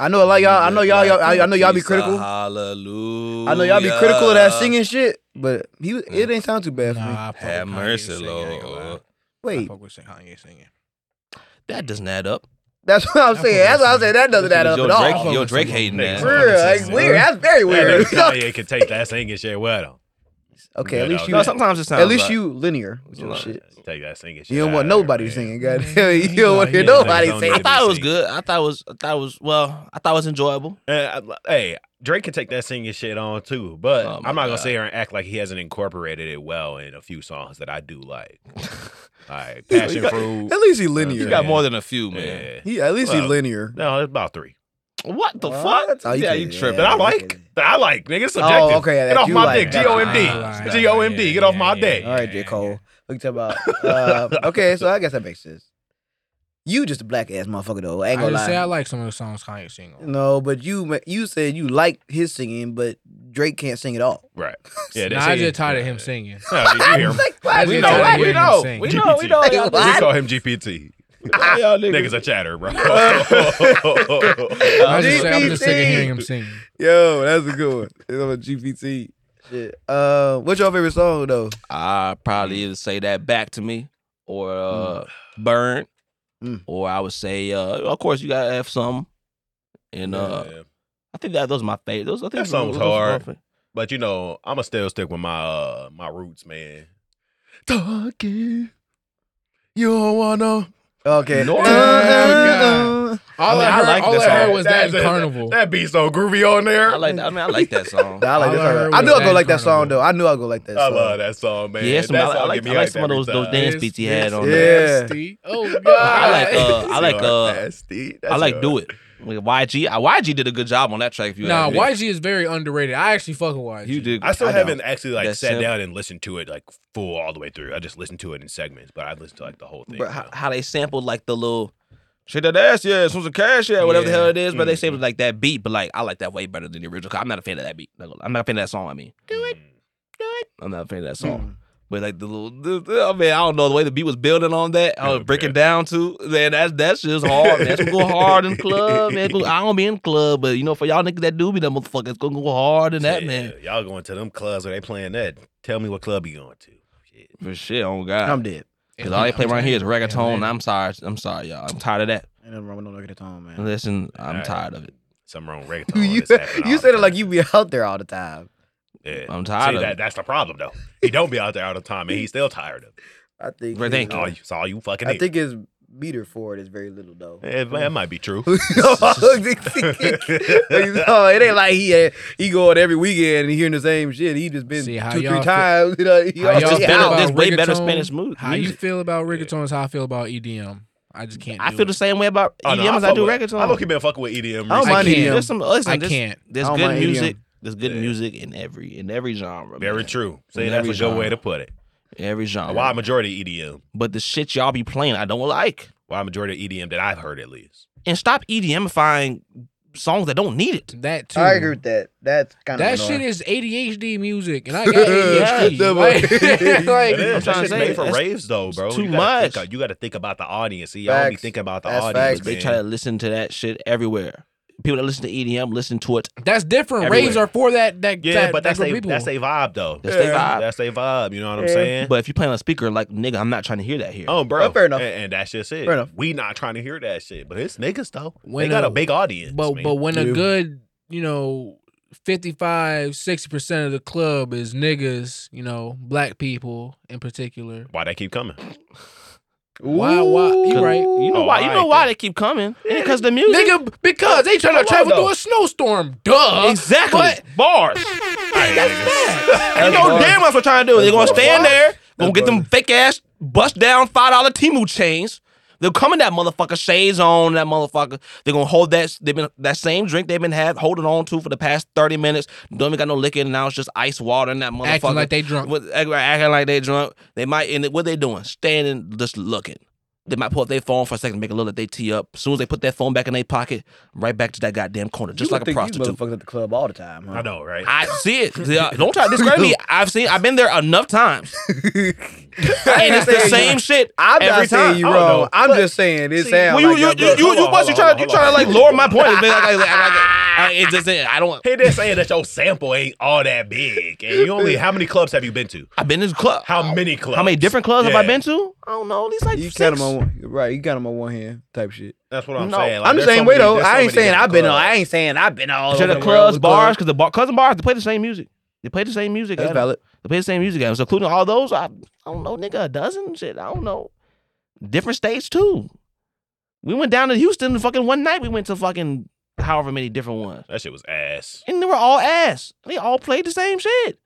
I know a lot of y'all. I know y'all. y'all I, I know y'all be critical. Hallelujah. I know y'all be critical of that singing shit, but he it ain't sound too bad for me. Nah, I fuck Have with Kanye mercy, singing, I ain't gonna lie. Lord. I Wait, fuck with Kanye singing. That doesn't add up. that's what I'm saying. That's what I'm saying. That doesn't add up Yo, at all. Drake, fuck yo, Drake hating niggas. that. For real, like weird. That's very weird. nigga Kanye can take that singing shit well. okay, Yeah, at least you. No, sometimes it sounds. At least right. you linear with your Right. shit. Take that singing shit. You don't out want nobody man. singing. God Man, damn, you he don't want to hear nobody don't singing. I thought it was good. I thought it was. I thought it was. Well, I thought it was enjoyable. Uh, I- hey, Drake can take that singing shit on too, but Oh, I'm not gonna God. sit here and act like he hasn't incorporated it well in a few songs that I do like. Like Passion got- Fruit. At least he linear. You got more than a few, man. Yeah. He at least he linear. No, it's about three. What the What? fuck? Oh, you yeah, you tripping? That I like. That I like. Nigga, it's subjective. Oh, okay. Get off my like. dick. That- G O M D. G O M D. Get off my yeah, dick. All right, J Cole. What you talking about? Uh, okay, so I guess that makes sense. You just a black ass motherfucker though. I I ain't gonna just say I like some of the songs Kanye sing on. No, but you you said you like his singing, but Drake can't sing at all. Right. Yeah, Nah, they I say- just tired of him singing. No, you hear him. I We know. tired of We know. We know. We know. GPT. y'all What? We call him GPT. y'all Niggas a chatter, bro. I just say, I'm just sick of hearing him sing. Yo, that's a good one. It's on a GPT. Shit. Uh, what's your favorite song though? I probably either say that back to me or uh, burn, Mm. or I would say, uh, of course, you gotta have some. And uh, Yeah. I think that those are my favorite. Those, I think That those- song's those are my hard. fa- But you know, I'ma still stick with my uh my roots, man. Talking. You don't wanna Okay. No. Uh, Oh, All I mean, I, I heard, like all that I heard song. was that in Carnival. That beat so groovy on there. I like. that. I mean, I like that song. I like All I song. heard I was knew I'd go that like that song though. I knew I'd go like that song. I love that song, man. Yeah, some, that I, I like, I like hyped some of those those dance beats he had on yeah. there. Nasty. Oh God. I like uh I like uh. I like do it. Like YG, uh, YG did a good job on that track. If you Nah, ask me. YG is very underrated. I actually fuck with YG. you did. I still know. haven't actually like That's sat simple. down and listened to it like full all the way through. I just listened to it in segments, but I listened to like the whole thing. Bro, how, now. how they sampled like the little shit that ass, yeah, some some cash, yeah, whatever the hell it is, but they Mhm. sampled like that beat, but like I like that way better than the original. 'cause I'm not a fan of that beat. I'm not a fan of that song. I mean, Mm. I'm not a fan of that song. Mm. But like the little, the, the- I mean, I don't know the way the beat was building on that. I was Oh, breaking man. down to man. That's that's just hard. Man. It's gonna go hard in the club, man. It's gonna- I don't be in the club, but you know, for y'all niggas that do be that motherfucker, it's gonna go hard in that Yeah, man. Y'all going to them clubs where they playing that? Tell me what club you going to. Shit. For shit, oh god. I'm dead. Cause all they play right here is reggaeton. and Yeah, I'm sorry, I'm sorry, y'all. I'm tired of that. Ain't nothing wrong with no reggaeton, man. Listen, I'm Alright. tired of it. Something wrong with reggaeton. you It's happening all you said it like you be out there all the time. Yeah. I'm tired See, of that, it. That's the problem though. He don't be out there all the time, and he's still tired of it. I think. Right, thank his- you. All you, it's all you fucking. I need. think his meter for it is very little though. Eh, that might be true. it ain't like he uh, he going every weekend and he hearing the same shit. He just been See, how two y'all three feel- times. You know, he How y'all There's feel better, about there's way better reggaeton? Spanish mu- How you music. feel about reggaeton is how I feel about EDM. I just can't. I do feel it. the same way about Oh, EDM no, as I fuck do with- reggaeton. I look, been fucking with E EDM. I don't I mind can't. EDM. There's some listen, I there's, can't. There's I don't good mind music. EDM. There's good Yeah. music in every in every genre. Very man. true. See, In that's every a good way to put it. Every genre. Why majority EDM. But the shit y'all be playing, I don't like. Why majority of EDM that I've heard at least. And stop EDMifying songs that don't need it. That too. I agree with that. That's kind of That shit is ADHD music, and I got ADHD. Yeah, like, like, It is. I'm trying That to shit's say, made for that's raves though, bro. too you gotta think much. of- you got to think about the audience. See, y'all be thinking about the That's audience. facts. They try to listen to that shit everywhere. People that listen to EDM listen to it. that's different. Everywhere. Raves are for that. That Yeah, that, but that that's group a people. that's a vibe though. That's their Yeah. vibe. That's a vibe. You know what I'm Yeah. saying? But if you play on a speaker, like nigga, I'm not trying to hear that here. Oh, bro. Oh, fair enough. And, and that's just it. Fair enough. We not trying to hear that shit, but it's niggas though. When they got a- a big audience. But man. but when a good, you know, 55, 60% of the club is niggas, you know, black people in particular. why they keep coming? Why- why- you right. You know Oh, why? You know alright why they keep coming? Because the music. Nigga, because they trying to travel through a snowstorm. Duh. exactly. But Bars. You know damn well what they're trying to do. They're gonna stand there, gonna That's get them fake ass bust down five dollar Temu chains. They'll come in that motherfucker shades on that motherfucker. They're gonna hold that they've been that same drink they've been had holding on to for the past thirty minutes. Don't even got no liquor and now it's just ice water in that motherfucker. acting like they drunk. With- acting like they drunk. They might end and what they doing? Standing just looking. They might pull up their phone for a second, make it look like they tee up. As soon as they put that phone back in their pocket, right back to that goddamn corner, just You like would a think these prostitute. motherfuckers at the club all the time. Huh? I know, right? I see it. Yeah, Don't try to discredit me. I've seen. I've been there enough times, and it's the same shit I'm every not saying time. you I wrong. know. I'm But- just saying it See, sounds Well, you, like you, y'all you, brothers- you, you, Hold on, you try, you try to like lower my point. It's been like, like, like, like, it just, I don't. He did saying that your sample ain't all that big, and you only how many clubs have you been to? I've been in this club. How many clubs? How many different clubs have I been to? I don't know. At least like You six. Count them on one, right? You count them on one hand, type shit. That's what I'm No. saying. Like, I'm the there's same way though. I ain't saying I've been. clubs. I ain't saying I've been all to the the clubs, bars, because the bar, cousin bars, they play the same music. They play the same music. That's valid. They play the same music, at 'em. so including all those. I, I don't know, nigga, a dozen shit. I don't know. Different states too. We went down to Houston fucking one night. We went to fucking however many different ones, That shit was ass, and they were all ass. They all played the same shit.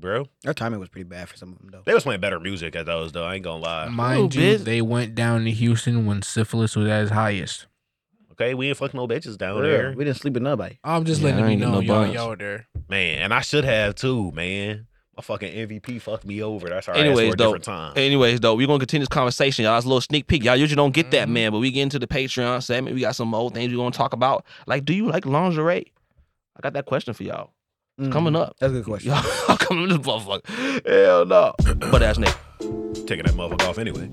Bro. Their timing was pretty bad for some of them though. They was playing better music at those though. I ain't gonna lie. Mind Ooh, you, bitch. they went down to Houston when syphilis was at its highest. Okay, we ain't fucking no bitches down Yeah, there, we didn't sleep with nobody. I'm just Yeah, letting I you ain't know no y'all, buns. y'all were there. man. And I should have too, man. My fucking MVP fucked me over. That's all right. Anyways, for a though, different time. Anyways, though, we're gonna continue this conversation, y'all. It's a little sneak peek. Y'all usually don't get that, Mhm. man. But we get into the Patreon segment. We got some old things we're gonna talk about. Like, do you like lingerie? I got that question for y'all. Mm. Coming up. That's a good question. Y'all coming to this motherfucker. Hell no. But ass nigga. Taking that motherfucker off anyway.